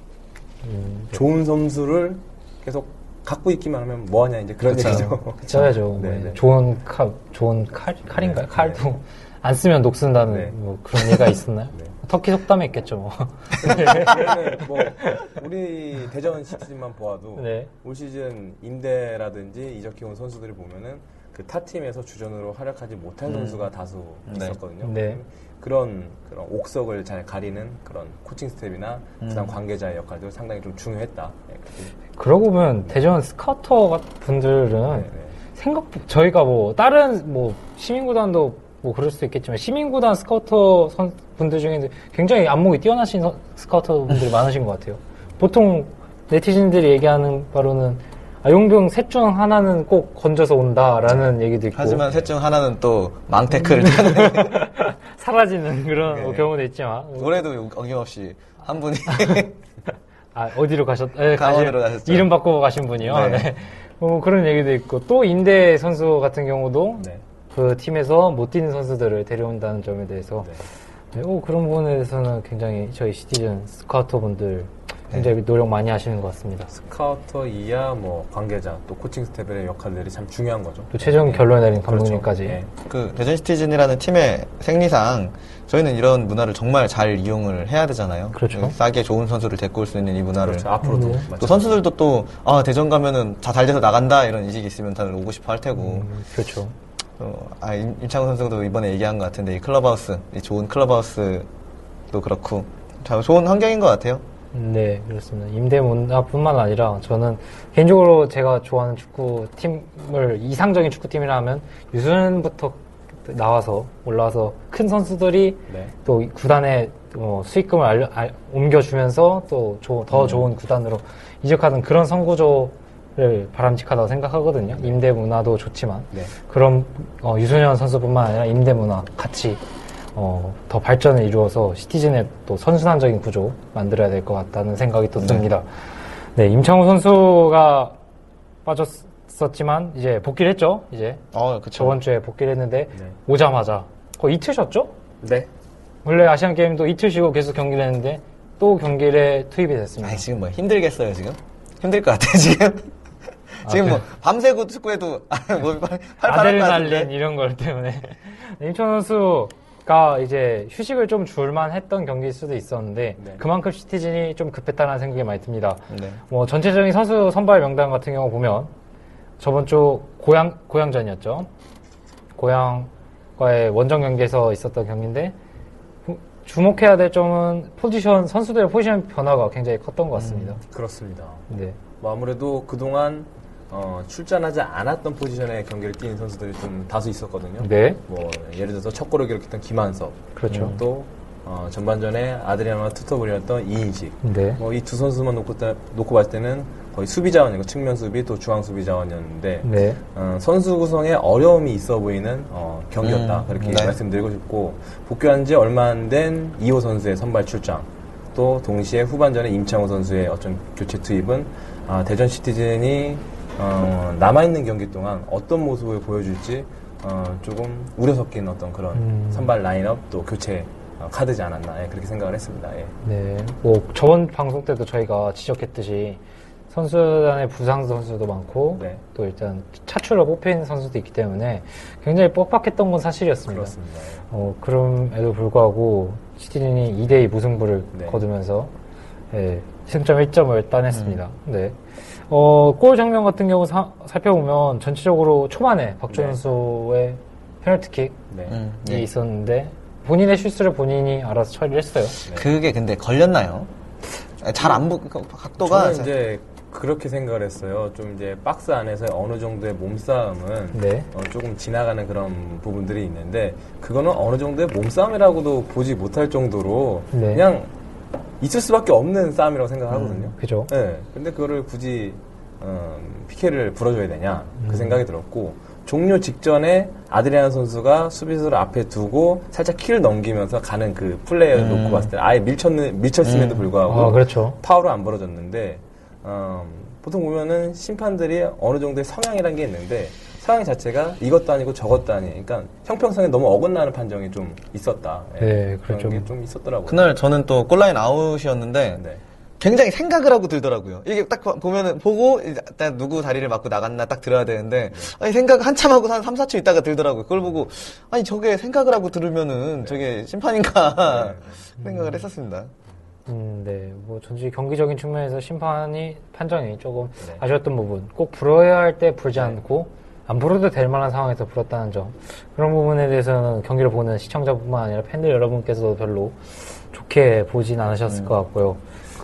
Speaker 1: 음,
Speaker 3: 좋은 선수를 계속 갖고 있기만 하면 뭐하냐 이제 그런
Speaker 2: 그렇죠.
Speaker 3: 얘기죠.
Speaker 1: 써야죠.
Speaker 3: 네,
Speaker 1: 뭐
Speaker 3: 네.
Speaker 1: 좋은 칼, 좋은 칼, 칼인가요?
Speaker 3: 네,
Speaker 1: 칼도 안 쓰면 녹슨다는
Speaker 3: 네.
Speaker 1: 뭐 그런 얘가 있었나요?
Speaker 3: 네.
Speaker 1: 터키 속담에 있겠죠. 뭐.
Speaker 3: 뭐 우리 대전 시티즌만 보아도
Speaker 1: 네.
Speaker 3: 올 시즌 임대라든지 이적해온 선수들을 보면은 그 타 팀에서 주전으로 활약하지 못한 선수가 다수
Speaker 2: 네.
Speaker 3: 있었거든요.
Speaker 1: 네.
Speaker 3: 그런 그런 옥석을 잘 가리는 그런 코칭 스태프나 그다음 관계자의 역할도 상당히 좀 중요했다. 네,
Speaker 1: 그러고 보면 대전 스카우터 같은 분들은
Speaker 3: 네, 네.
Speaker 1: 생각 저희가 뭐 다른 뭐 시민구단도 뭐 그럴 수도 있겠지만 시민구단 스카우터 선- 분들 중에 굉장히 안목이 뛰어나신 선- 스카우터 분들이 많으신 것 같아요. 보통 네티즌들이 얘기하는 바로는 아, 용병 셋 중 하나는 꼭 건져서 온다라는 얘기도 있고
Speaker 2: 하지만 셋 중 하나는 또 망태클을 타는
Speaker 1: 사라지는 그런
Speaker 2: 네.
Speaker 1: 경우도 있지만
Speaker 2: 올해도 어김없이 한 분이
Speaker 1: 아, 어디로 가셨, 예,
Speaker 2: 강원으로
Speaker 1: 가시-
Speaker 2: 가셨죠.
Speaker 1: 이름 바꾸고 가신 분이요.
Speaker 2: 네.
Speaker 1: 네. 뭐 그런 얘기도 있고, 또 임대 선수 같은 경우도
Speaker 3: 네.
Speaker 1: 그 팀에서 못 뛰는 선수들을 데려온다는 점에 대해서,
Speaker 3: 네.
Speaker 1: 네, 오, 그런 부분에 대해서는 굉장히 저희 시티즌 스카우터 분들 굉장히 노력 많이 하시는 것 같습니다.
Speaker 3: 스카우터 이야 뭐 관계자 또 코칭 스태프의 역할들이 참 중요한 거죠.
Speaker 1: 또 최종 결론을 내린
Speaker 3: 그렇죠.
Speaker 1: 감독님까지.
Speaker 3: 네.
Speaker 2: 그 대전 시티즌이라는 팀의 생리상 저희는 이런 문화를 정말 잘 이용을 해야 되잖아요.
Speaker 1: 그렇죠.
Speaker 2: 싸게 좋은 선수를 데리고 올 수 있는 이 문화를
Speaker 3: 그렇죠. 앞으로도
Speaker 1: 네.
Speaker 2: 또. 선수들도 또 아, 대전 가면은 다 잘 돼서 나간다 이런 인식이 있으면 다들 오고 싶어 할 테고
Speaker 1: 음, 그렇죠.
Speaker 2: 어, 아, 임- 임창우 선수도 이번에 얘기한 것 같은데 이 클럽하우스 이 좋은 클럽하우스도 그렇고 참 좋은 환경인 것 같아요.
Speaker 1: 네, 그렇습니다. 임대 문화뿐만 아니라 저는 개인적으로 제가 좋아하는 축구 팀을 이상적인 축구 팀이라 하면 유소년부터 나와서 올라와서 큰 선수들이
Speaker 3: 네.
Speaker 1: 또이 구단에 뭐 수익금을 알려- 알- 옮겨주면서 또더 좋은 구단으로 이적하는 그런 선구조를 바람직하다고 생각하거든요. 임대 문화도 좋지만
Speaker 3: 네.
Speaker 1: 그런 어, 유소년 선수뿐만 아니라 임대 문화 같이 어, 더 발전을 이루어서 시티즌의 또 선순환적인 구조 만들어야 될 것 같다는 생각이 또 듭니다. 네, 임창호 선수가 빠졌었지만 이제 복귀를 했죠. 이제
Speaker 2: 어, 그쵸.
Speaker 1: 저번 주에 복귀를 했는데
Speaker 3: 네.
Speaker 1: 오자마자 거의 이틀 쉬었죠?
Speaker 3: 네.
Speaker 1: 원래 아시안 게임도 이틀 쉬고 계속 경기를 했는데 또 경기에 투입이 됐습니다.
Speaker 2: 아니, 지금 뭐 힘들겠어요, 지금? 힘들 것 같아요, 지금? 지금 뭐, 밤새고 축구해도, 아, 뭐, 팔, 팔 빠를 것
Speaker 1: 아드레날린
Speaker 2: 같은데.
Speaker 1: 이런 걸 때문에 임천 선수 가 이제 휴식을 좀 줄만 했던 경기일 수도 있었는데
Speaker 3: 네.
Speaker 1: 그만큼 시티즌이 좀 급했다는 생각이 많이 듭니다.
Speaker 2: 네.
Speaker 1: 뭐 전체적인 선수 선발 명단 같은 경우 보면 저번 주 고양 고양전이었죠. 고양과의 원정 경기에서 있었던 경기인데 후- 주목해야 될 점은 포지션 선수들의 포지션 변화가 굉장히 컸던 것 같습니다.
Speaker 3: 그렇습니다.
Speaker 1: 네.
Speaker 3: 뭐 아무래도 그동안 어, 출전하지 않았던 포지션의 경기를 뛰는 선수들이 좀 다수 있었거든요.
Speaker 1: 네.
Speaker 3: 뭐 예를 들어서 첫 골을 기록했던 김한섭,
Speaker 1: 그렇죠.
Speaker 3: 음, 또 어, 전반전에 아드리아노와 투톱을이었던 이인식.
Speaker 1: 네.
Speaker 3: 뭐 이 두 선수만 놓고, 따- 놓고 봤을 때는 거의 수비 자원이고 측면 수비 또 중앙 수비 자원이었는데
Speaker 1: 네.
Speaker 3: 어, 선수 구성에 어려움이 있어 보이는 어, 경기였다
Speaker 2: 음,
Speaker 3: 그렇게
Speaker 2: 네.
Speaker 3: 말씀드리고 싶고 복귀한 지 얼마 안 된 이호 선수의 선발 출장 또 동시에 후반전에 임창호 선수의 어떤 교체 투입은 아, 대전 시티즌이 어, 남아있는 경기 동안 어떤 모습을 보여줄지 어, 조금 우려 섞인 어떤 그런
Speaker 1: 음.
Speaker 3: 선발 라인업 또 교체 어, 카드지 않았나 예, 그렇게 생각을 했습니다. 예.
Speaker 1: 네, 뭐 저번 방송 때도 저희가 지적했듯이 선수단의 부상 선수도 많고
Speaker 3: 네.
Speaker 1: 또 일단 차출로 뽑힌 선수도 있기 때문에 굉장히 뻑뻑했던 건 사실이었습니다.
Speaker 3: 그렇습니다. 예.
Speaker 1: 어, 그럼에도 불구하고 시티즌이 2대2 무승부를
Speaker 3: 네.
Speaker 1: 거두면서 예, 승점 1점을 따냈습니다.
Speaker 3: 음.
Speaker 1: 네. 어, 골 장면 같은 경우 사- 살펴보면 전체적으로 초반에 박주현
Speaker 3: 네.
Speaker 1: 선수의 페널티킥이
Speaker 3: 네.
Speaker 2: 음, 네.
Speaker 1: 있었는데 본인의 실수를 본인이 알아서 처리를 했어요.
Speaker 2: 그게 근데 걸렸나요? 잘 안 보, 그 각도가.
Speaker 3: 저는
Speaker 2: 잘-
Speaker 3: 이제 그렇게 생각을 했어요. 좀 이제 박스 안에서 어느 정도의 몸싸움은
Speaker 1: 네.
Speaker 3: 어, 조금 지나가는 그런 부분들이 있는데 그거는 어느 정도의 몸싸움이라고도 보지 못할 정도로
Speaker 1: 네.
Speaker 3: 그냥 있을 수밖에 없는 싸움이라고 생각하거든요.
Speaker 1: 그죠?
Speaker 3: 네. 근데 그거를 굳이 음, 피케를 불어줘야 되냐 그
Speaker 1: 음.
Speaker 3: 생각이 들었고 종료 직전에 아드리안 선수가 수비수를 앞에 두고 살짝 키를 넘기면서 가는 그 플레이를 놓고 봤을 때 아예 밀쳤, 밀쳤음에도 불구하고
Speaker 1: 아, 그렇죠.
Speaker 3: 파울은 안 벌어졌는데 어, 보통 보면은 심판들이 어느 정도의 성향이라는 게 있는데 성향 자체가 이것도 아니고 저것도 아니. 그러니까 형평성에 너무 어긋나는 판정이 좀 있었다. 예,
Speaker 1: 네,
Speaker 3: 그런
Speaker 1: 그렇죠.
Speaker 3: 게좀 있었더라고요.
Speaker 2: 그날 저는 또 골라인 아웃이었는데
Speaker 3: 네.
Speaker 2: 굉장히 생각을 하고 들더라고요. 이게 딱 보면은 보고 딱 누구 다리를 맞고 나갔나 딱 들어야 되는데 아니 생각 한참 하고 한 3, 4초 있다가 들더라고요. 그걸 보고 아니 저게 생각을 하고 들으면은 저게 심판인가 생각을 했었습니다.
Speaker 1: 음, 네. 뭐 전체 경기적인 측면에서 심판이 판정이 조금
Speaker 3: 네.
Speaker 1: 아쉬웠던 부분. 꼭 불어야 할 때 불지 않고 안 불어도 될 만한 상황에서 불었다는 점. 그런 부분에 대해서는 경기를 보는 시청자뿐만 아니라 팬들 여러분께서도 별로 좋게 보진 않으셨을
Speaker 3: 음.
Speaker 1: 것 같고요.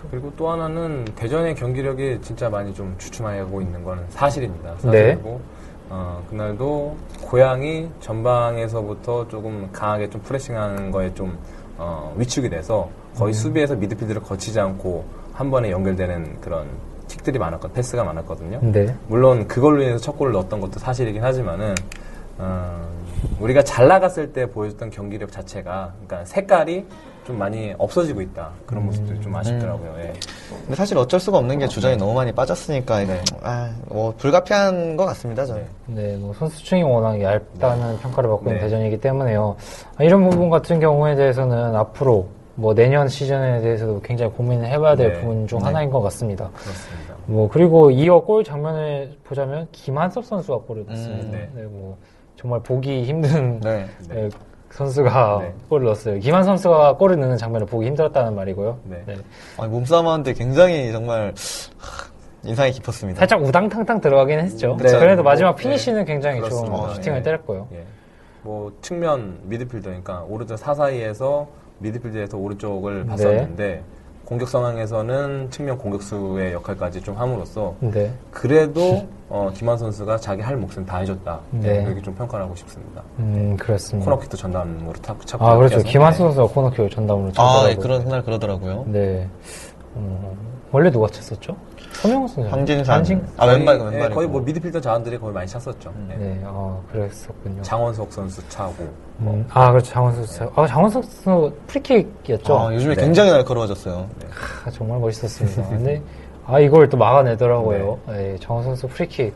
Speaker 3: 그리고 또 하나는 대전의 경기력이 진짜 많이 좀 주춤하고 있는 건 사실입니다.
Speaker 1: 네.
Speaker 3: 사실이고 어, 그날도 고양이 전방에서부터 조금 강하게 좀 프레싱하는 거에 좀 어, 위축이 돼서 거의 수비에서 미드필드를 거치지 않고 한 번에 연결되는 그런 킥들이 많았거든요. 패스가 많았거든요.
Speaker 1: 네.
Speaker 3: 물론 그걸로 인해서 첫 골을 넣었던 것도 사실이긴 하지만은 어, 우리가 잘 나갔을 때 보여줬던 경기력 자체가 그러니까 색깔이 좀 많이 없어지고 있다 그런 모습들이 좀 아쉽더라고요. 예.
Speaker 2: 근데 사실 어쩔 수가 없는 게 주전이 너무 많이 빠졌으니까
Speaker 3: 네.
Speaker 2: 아, 뭐 불가피한 것 같습니다. 저는.
Speaker 3: 네.
Speaker 1: 네, 뭐 선수층이 워낙 얇다는 평가를 받고 있는
Speaker 3: 네.
Speaker 1: 대전이기 때문에요. 아, 이런 부분 같은 경우에 대해서는 앞으로 뭐 내년 시즌에 대해서도 굉장히 고민을 해봐야 될
Speaker 3: 네.
Speaker 1: 부분 중
Speaker 3: 네.
Speaker 1: 하나인 것 같습니다.
Speaker 3: 그렇습니다.
Speaker 1: 뭐 그리고 이어 골 장면을 보자면 김한섭 선수가 골을 넣었습니다.
Speaker 3: 음, 네.
Speaker 1: 네, 뭐 정말 보기 힘든
Speaker 2: 네.
Speaker 1: 네, 선수가
Speaker 3: 네.
Speaker 1: 골을 넣었어요. 김한 선수가 골을 넣는 장면을 보기 힘들었다는 말이고요.
Speaker 2: 아니, 몸싸움하는데 굉장히 정말 하, 인상이 깊었습니다.
Speaker 1: 살짝 우당탕탕 들어가긴 했죠.
Speaker 2: 네.
Speaker 1: 그래도 마지막
Speaker 3: 뭐,
Speaker 1: 피니시는 굉장히
Speaker 3: 그렇습니다.
Speaker 1: 좋은 슈팅을
Speaker 3: 예.
Speaker 1: 때렸고요.
Speaker 3: 예. 뭐 측면 미드필더 그러니까 오른쪽 사사이에서 미드필드에서 오른쪽을
Speaker 1: 네.
Speaker 3: 봤었는데 공격 상황에서는 측면 공격수의 역할까지 좀 함으로써
Speaker 1: 네.
Speaker 3: 그래도 어, 김한 선수가 자기 할 몫은 다 해줬다.
Speaker 1: 네.
Speaker 3: 그렇게 좀 평가를 하고 싶습니다.
Speaker 1: 음, 그렇습니다.
Speaker 3: 코너킥도 전담으로 탁 차고.
Speaker 1: 아, 그렇죠. 김한수
Speaker 3: 네.
Speaker 1: 선수가 코너킥을 전담으로
Speaker 2: 아,
Speaker 1: 쳤더라고요.
Speaker 2: 예, 그런 그날 그러더라고요.
Speaker 1: 네. 음, 원래 누가 쳤었죠? 서명호 선수.
Speaker 2: 황진산.
Speaker 1: 황진?
Speaker 2: 아,
Speaker 3: 거의,
Speaker 2: 왼발,
Speaker 3: 예,
Speaker 2: 왼발이고.
Speaker 3: 거의 뭐 미드필더 자원들이 거의 많이 찼었죠. 예.
Speaker 1: 네, 아, 그랬었군요.
Speaker 3: 장원석 선수 차고.
Speaker 1: 음, 아, 그렇죠. 장원석 선수. 아, 장원석 선수 프리킥이었죠?
Speaker 2: 아, 요즘에
Speaker 3: 네.
Speaker 2: 굉장히 날카로워졌어요.
Speaker 1: 아, 정말 멋있었습니다. 근데, 아, 이걸 또 막아내더라고요. 네. 장원석 선수 프리킥.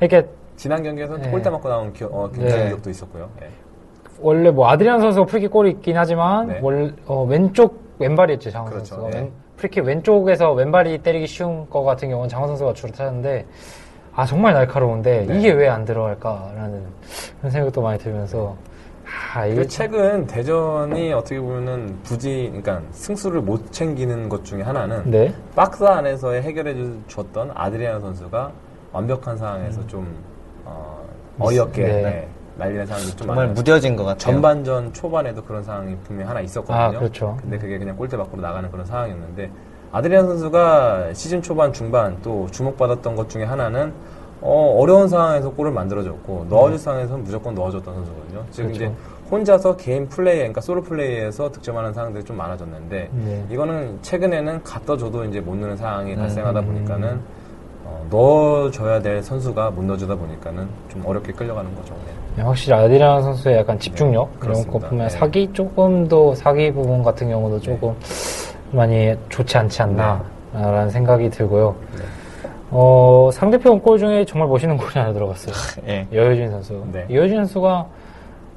Speaker 1: 이렇게,
Speaker 3: 지난 경기에서는
Speaker 1: 네.
Speaker 3: 골대 맞고 나온 기억, 어, 굉장히
Speaker 1: 네.
Speaker 3: 기억도 있었고요. 예.
Speaker 1: 원래 뭐 아드리아노 선수가 프리킥 골이 있긴 하지만,
Speaker 3: 네.
Speaker 1: 월, 어, 왼쪽, 왼발이었죠, 장원석
Speaker 3: 그렇죠.
Speaker 1: 선수가.
Speaker 3: 네.
Speaker 1: 왼- 프리킥 왼쪽에서 왼발이 때리기 쉬운 거 같은 경우는 장원석 선수가 주로 차는데, 아, 정말 날카로운데,
Speaker 3: 네.
Speaker 1: 이게 왜 안 들어갈까라는 그런 생각도 많이 들면서, 아, 이게.
Speaker 3: 그 최근 대전이 어떻게 보면은 굳이 그러니까 승수를 못 챙기는 것 중에 하나는
Speaker 1: 네.
Speaker 3: 박스 안에서 해결해 줬던 아드리아노 선수가 완벽한 상황에서 좀 어, 어이없게
Speaker 1: 네.
Speaker 3: 네, 날리는 상황이 좀
Speaker 2: 정말
Speaker 3: 많아요.
Speaker 2: 무뎌진 것 같아요.
Speaker 3: 전반전 초반에도 그런 상황이 분명히 하나 있었거든요.
Speaker 1: 아, 그렇죠.
Speaker 3: 근데 그게 그냥 골대 밖으로 나가는 그런 상황이었는데 아드리안 선수가 시즌 초반 중반 또 주목받았던 것 중에 하나는 어, 어려운 상황에서 골을 만들어줬고 넣어줄 상황에서는 무조건 넣어줬던 선수거든요. 즉
Speaker 1: 네. 그렇죠.
Speaker 3: 이제 혼자서 개인 플레이, 그러니까 솔로 플레이에서 득점하는 상황들이 좀 많아졌는데
Speaker 1: 네.
Speaker 3: 이거는 최근에는 갖다 줘도 이제 못 넣는 상황이
Speaker 2: 음.
Speaker 3: 발생하다 보니까는 어, 넣어줘야 될 선수가 못 넣어주다 보니까는 좀 어렵게 끌려가는 거죠. 네.
Speaker 1: 네, 확실히 아드리안 선수의 약간 집중력 이런 거. 보면
Speaker 3: 네.
Speaker 1: 사기 조금 더 사기 부분 같은 경우도 조금 많이 좋지 않지 않나라는 생각이 들고요.
Speaker 3: 네.
Speaker 1: 어, 상대편 골 중에 정말 멋있는 골이 하나 들어갔어요.
Speaker 2: 예.
Speaker 1: 여효진 선수.
Speaker 3: 네.
Speaker 1: 여효진 선수가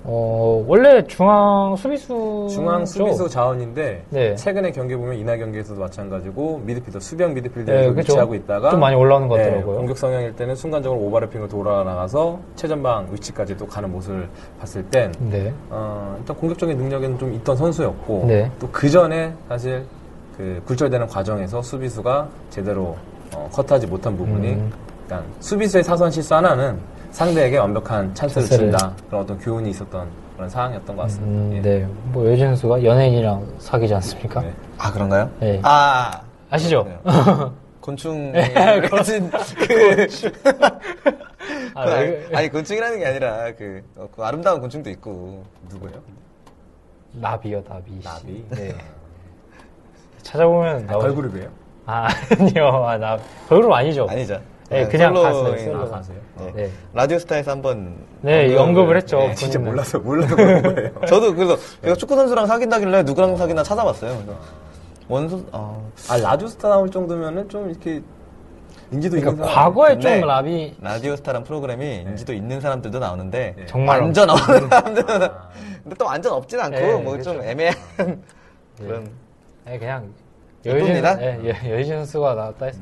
Speaker 1: 어, 원래 중앙 수비수
Speaker 3: 중앙 수비수 자원인데
Speaker 1: 네.
Speaker 3: 최근의 경기 보면 이날 경기에서도 마찬가지고 미드필더 수비형 미드필더에
Speaker 1: 네.
Speaker 3: 위치하고 있다가
Speaker 1: 좀 많이 올라오는 것
Speaker 3: 네,
Speaker 1: 같더라고요.
Speaker 3: 공격 성향일 때는 순간적으로 오버래핑을 돌아 나가서 최전방 위치까지 또 가는 모습을 봤을 땐
Speaker 1: 네.
Speaker 3: 어, 일단 공격적인 능력은 좀 있던 선수였고
Speaker 1: 네.
Speaker 3: 또그 전에 사실 그 굴절되는 과정에서 수비수가 제대로 어, 컷하지 못한 부분이
Speaker 1: 음.
Speaker 3: 일단 수비수의 사선 실수 하나는 상대에게 완벽한 찬스를
Speaker 1: 찬스를.
Speaker 3: 준다 그런 어떤 교훈이 있었던 그런 상황이었던 것 같습니다.
Speaker 1: 음,
Speaker 3: 예.
Speaker 1: 네. 뭐 여효진 선수가 연예인이랑 사귀지 않습니까?
Speaker 3: 네.
Speaker 2: 아, 그런가요?
Speaker 1: 네.
Speaker 2: 아,
Speaker 1: 아시죠?
Speaker 2: 네. 곤충.
Speaker 1: 곤충.
Speaker 2: 그,
Speaker 1: 아,
Speaker 2: 그,
Speaker 1: 네.
Speaker 2: 아니, 아니, 곤충이라는 게 아니라, 그, 어, 그 아름다운 곤충도 있고.
Speaker 3: 누구예요?
Speaker 1: 나비요, 나비.
Speaker 3: 나비.
Speaker 1: 네. 찾아보면
Speaker 3: 아,
Speaker 1: 나오죠.
Speaker 3: 걸그룹이에요?
Speaker 1: 아, 아니요. 아, 나, 걸그룹 아니죠.
Speaker 2: 아니죠.
Speaker 1: 네, 그냥
Speaker 2: 솔로인-
Speaker 1: 갔어요.
Speaker 3: 아,
Speaker 1: 솔로.
Speaker 3: 가세요?
Speaker 2: 네.
Speaker 1: 네.
Speaker 2: 라디오스타에서 한번
Speaker 1: 네, 언급을 했죠.
Speaker 2: 네.
Speaker 3: 진짜. 몰라서 몰라서 그런 거예요.
Speaker 2: 저도 그래서 제가 축구 선수랑 사귄다길래 누구랑 사귀나 찾아봤어요. 그래서 원수 아,
Speaker 3: 아 라디오스타 나올 정도면은 좀 이렇게 인지도 있는
Speaker 1: 그러니까
Speaker 3: 사람.
Speaker 1: 과거에 좀 라비
Speaker 2: 라디오스타란 프로그램이 인지도 있는 사람들도 나오는데
Speaker 3: 네.
Speaker 1: 정말
Speaker 2: 완전 없는 사람들은 근데 또 완전 없진 않고
Speaker 1: 네,
Speaker 2: 뭐좀
Speaker 1: 그렇죠.
Speaker 2: 애매한 그런
Speaker 1: 네, 그냥 여유진. 네, 여- 여유진 선수가 나왔다 해서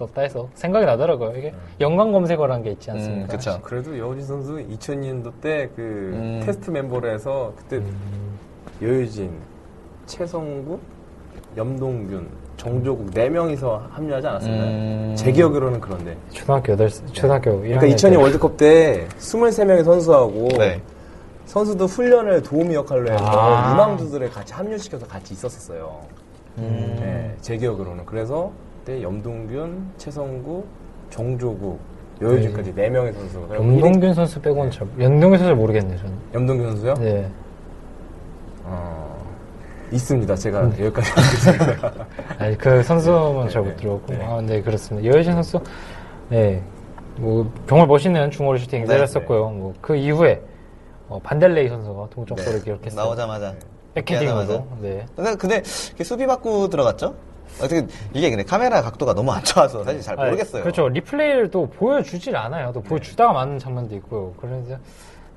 Speaker 1: 떴다 해서 생각이 나더라고요. 이게 연관 검색어라는 게 있지 않습니까?
Speaker 2: 음, 그쵸.
Speaker 3: 그래도 여우진 선수 2000년도 때그
Speaker 2: 음.
Speaker 3: 테스트 멤버로 해서 그때 여유진, 최성구, 염동균, 정조국 네 명이서 합류하지 않았었나요?
Speaker 2: 음.
Speaker 3: 제 기억으로는 그런데.
Speaker 1: 초등학교 8, 초등학교 1학년
Speaker 3: 그러니까 2002 월드컵 때 23명의 선수하고
Speaker 2: 네.
Speaker 3: 선수도 훈련을 도우미 역할로 해서
Speaker 1: 아.
Speaker 3: 유망주들을 같이 합류시켜서 같이 있었었어요.
Speaker 2: 음.
Speaker 3: 네, 제 기억으로는. 그래서 그 때 염동균, 최성구, 정조국, 여유진까지 네 명의 선수가.
Speaker 1: 염동균 선수 빼고는 잘, 연동균 선수 모르겠네요, 저는.
Speaker 3: 염동균 선수요?
Speaker 1: 네.
Speaker 3: 어, 있습니다. 제가
Speaker 1: 음.
Speaker 3: 여기까지 하겠습니다.
Speaker 1: 아니, 그 선수만 잘
Speaker 3: 네,
Speaker 1: 못 들어오고.
Speaker 3: 네.
Speaker 1: 아, 네, 그렇습니다. 여유진 선수, 네. 뭐, 정말 멋있는 중거리 슈팅
Speaker 2: 네,
Speaker 1: 잘했었고요. 뭐, 그 이후에, 어, 반델레이 선수가 동점골을
Speaker 2: 네.
Speaker 1: 기록했어요.
Speaker 2: 나오자마자
Speaker 1: 백헤딩으로. 네.
Speaker 2: 근데, 근데 수비 받고 들어갔죠? 어떻게 이게 근데 카메라 각도가 너무 안 좋아서 사실 잘
Speaker 1: 아니,
Speaker 2: 모르겠어요.
Speaker 1: 그렇죠. 리플레이를 또 보여주질 않아요. 또 보여주다가 맞는 장면도 있고요. 그래서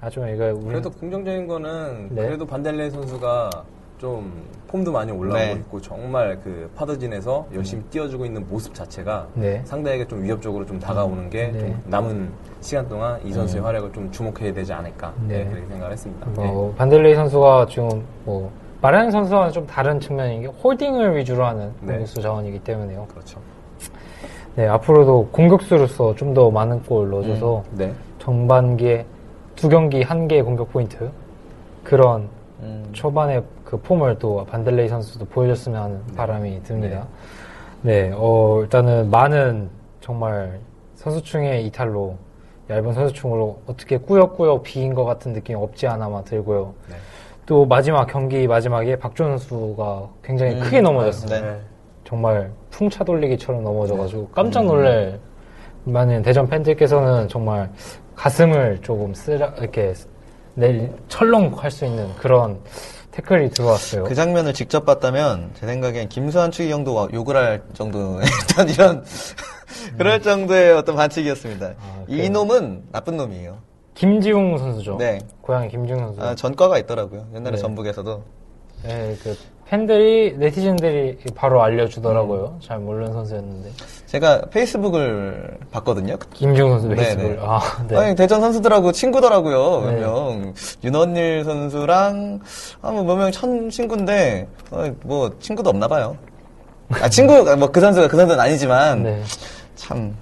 Speaker 1: 아주 이거 우리
Speaker 3: 그래도 긍정적인 거는
Speaker 1: 네.
Speaker 3: 그래도 반델레 선수가 좀 폼도 많이 올라오고
Speaker 2: 네.
Speaker 3: 있고 정말 그 파드진에서 열심히 뛰어주고 있는 모습 자체가
Speaker 1: 네.
Speaker 3: 상대에게 좀 위협적으로 좀 다가오는 게
Speaker 1: 네.
Speaker 3: 좀 남은 시간 동안 이 선수의 활약을 좀 주목해야 되지 않을까
Speaker 1: 네.
Speaker 3: 네, 그렇게 생각을 했습니다.
Speaker 1: 뭐 반델레이 선수가 지금 뭐 마라양 선수와는 좀 다른 측면인 게 홀딩을 위주로 하는
Speaker 3: 네.
Speaker 1: 공격수 자원이기 때문에요.
Speaker 3: 그렇죠.
Speaker 1: 네, 앞으로도 공격수로서 좀 더 많은 골 넣어줘서
Speaker 3: 네.
Speaker 1: 전반기에 두 경기 한 개의 공격 포인트 그런
Speaker 2: 음.
Speaker 1: 초반에 그 폼을 또 반델레이 선수도 보여줬으면 하는 바람이 듭니다. 네, 어, 일단은 많은 정말 선수층의 이탈로 얇은 선수층으로 어떻게 꾸역꾸역 비인 것 같은 느낌이 없지 않아마 들고요.
Speaker 3: 네.
Speaker 1: 또 마지막 경기 마지막에 박준 선수가 굉장히
Speaker 2: 음,
Speaker 1: 크게 넘어졌어요.
Speaker 2: 네.
Speaker 1: 정말 풍차 돌리기처럼 넘어져가지고 깜짝 놀랄 많은 대전 팬들께서는 정말 가슴을 조금 쓰라 이렇게 내 철렁할 수 있는 그런 태클이 들어왔어요.
Speaker 2: 그 장면을 직접 봤다면 제 생각엔 김수환 추기경도 욕을 할 정도의 어떤 이런 그럴 정도의 어떤 반칙이었습니다.
Speaker 1: 음. 아?
Speaker 2: 이 놈은 나쁜 놈이에요.
Speaker 1: 김지웅 선수죠.
Speaker 2: 네.
Speaker 1: 고향이 김지웅 선수.
Speaker 2: 아, 전과가 있더라고요. 옛날에
Speaker 1: 네.
Speaker 2: 전북에서도.
Speaker 1: 네, 그 팬들이 네티즌들이 바로
Speaker 2: 음.
Speaker 1: 알려주더라고요. 잘 모르는 선수였는데
Speaker 2: 제가 페이스북을 봤거든요.
Speaker 1: 김지웅 선수
Speaker 2: 네,
Speaker 1: 베이스볼.
Speaker 2: 네.
Speaker 1: 아, 네.
Speaker 2: 아니, 대전 선수들하고 친구더라고요, 몇
Speaker 1: 네.
Speaker 2: 명. 윤원일 선수랑, 아, 뭐, 몇명천 친구인데, 어, 뭐, 친구도 없나 봐요. 아, 친구, 뭐, 그 선수가 그 선수는 아니지만,
Speaker 1: 네.
Speaker 2: 참,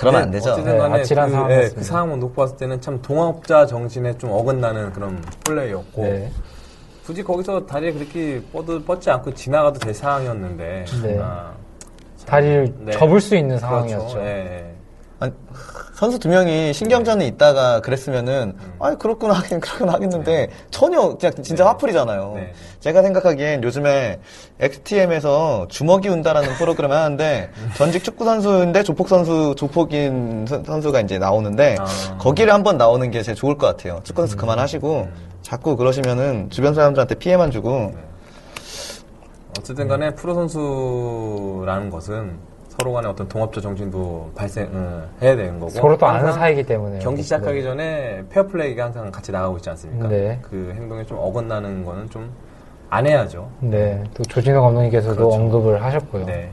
Speaker 2: 그러면 안 되죠.
Speaker 3: 어쨌든
Speaker 1: 네,
Speaker 3: 간에
Speaker 1: 아찔한
Speaker 3: 그,
Speaker 1: 상황이었습니다.
Speaker 3: 그 상황만 놓고 봤을 때는 참 동업자 정신에 좀 어긋나는 그런 플레이였고
Speaker 1: 네.
Speaker 3: 굳이 거기서 다리에 그렇게 뻗, 뻗지 않고 지나가도 될 상황이었는데
Speaker 1: 네.
Speaker 3: 아,
Speaker 1: 다리를
Speaker 3: 네.
Speaker 1: 접을 수 있는
Speaker 3: 그렇죠.
Speaker 1: 상황이었죠.
Speaker 3: 예,
Speaker 2: 아니, 선수 두 명이 신경전에 있다가 그랬으면은,
Speaker 3: 음.
Speaker 2: 아 그렇구나 하긴, 그렇구나 하겠는데, 전혀, 그냥 진짜
Speaker 3: 네.
Speaker 2: 화풀이잖아요.
Speaker 3: 네.
Speaker 2: 제가 생각하기엔 요즘에 XTM에서 주먹이 운다라는 프로그램을 하는데,
Speaker 3: 음.
Speaker 2: 전직 축구 선수인데 조폭 선수, 조폭인 선- 선수가 이제 나오는데,
Speaker 3: 아.
Speaker 2: 거기를 한번 나오는 게 제일 좋을 것 같아요. 축구 선수 그만하시고, 자꾸 그러시면은 주변 사람들한테 피해만 주고,
Speaker 3: 네. 어쨌든 간에 프로 선수라는 것은 서로 간에 어떤 동업자 정신도 발생해야 되는 거고
Speaker 1: 서로 또 아는 사이기 때문에
Speaker 3: 경기 시작하기 전에 페어플레이가 항상 같이 나가고 있지 않습니까?
Speaker 1: 네.
Speaker 3: 그 행동에 좀 어긋나는 거는 좀 안 해야죠.
Speaker 1: 네, 또 조진호 감독님께서도
Speaker 3: 그렇죠.
Speaker 1: 언급을 하셨고요.
Speaker 3: 네.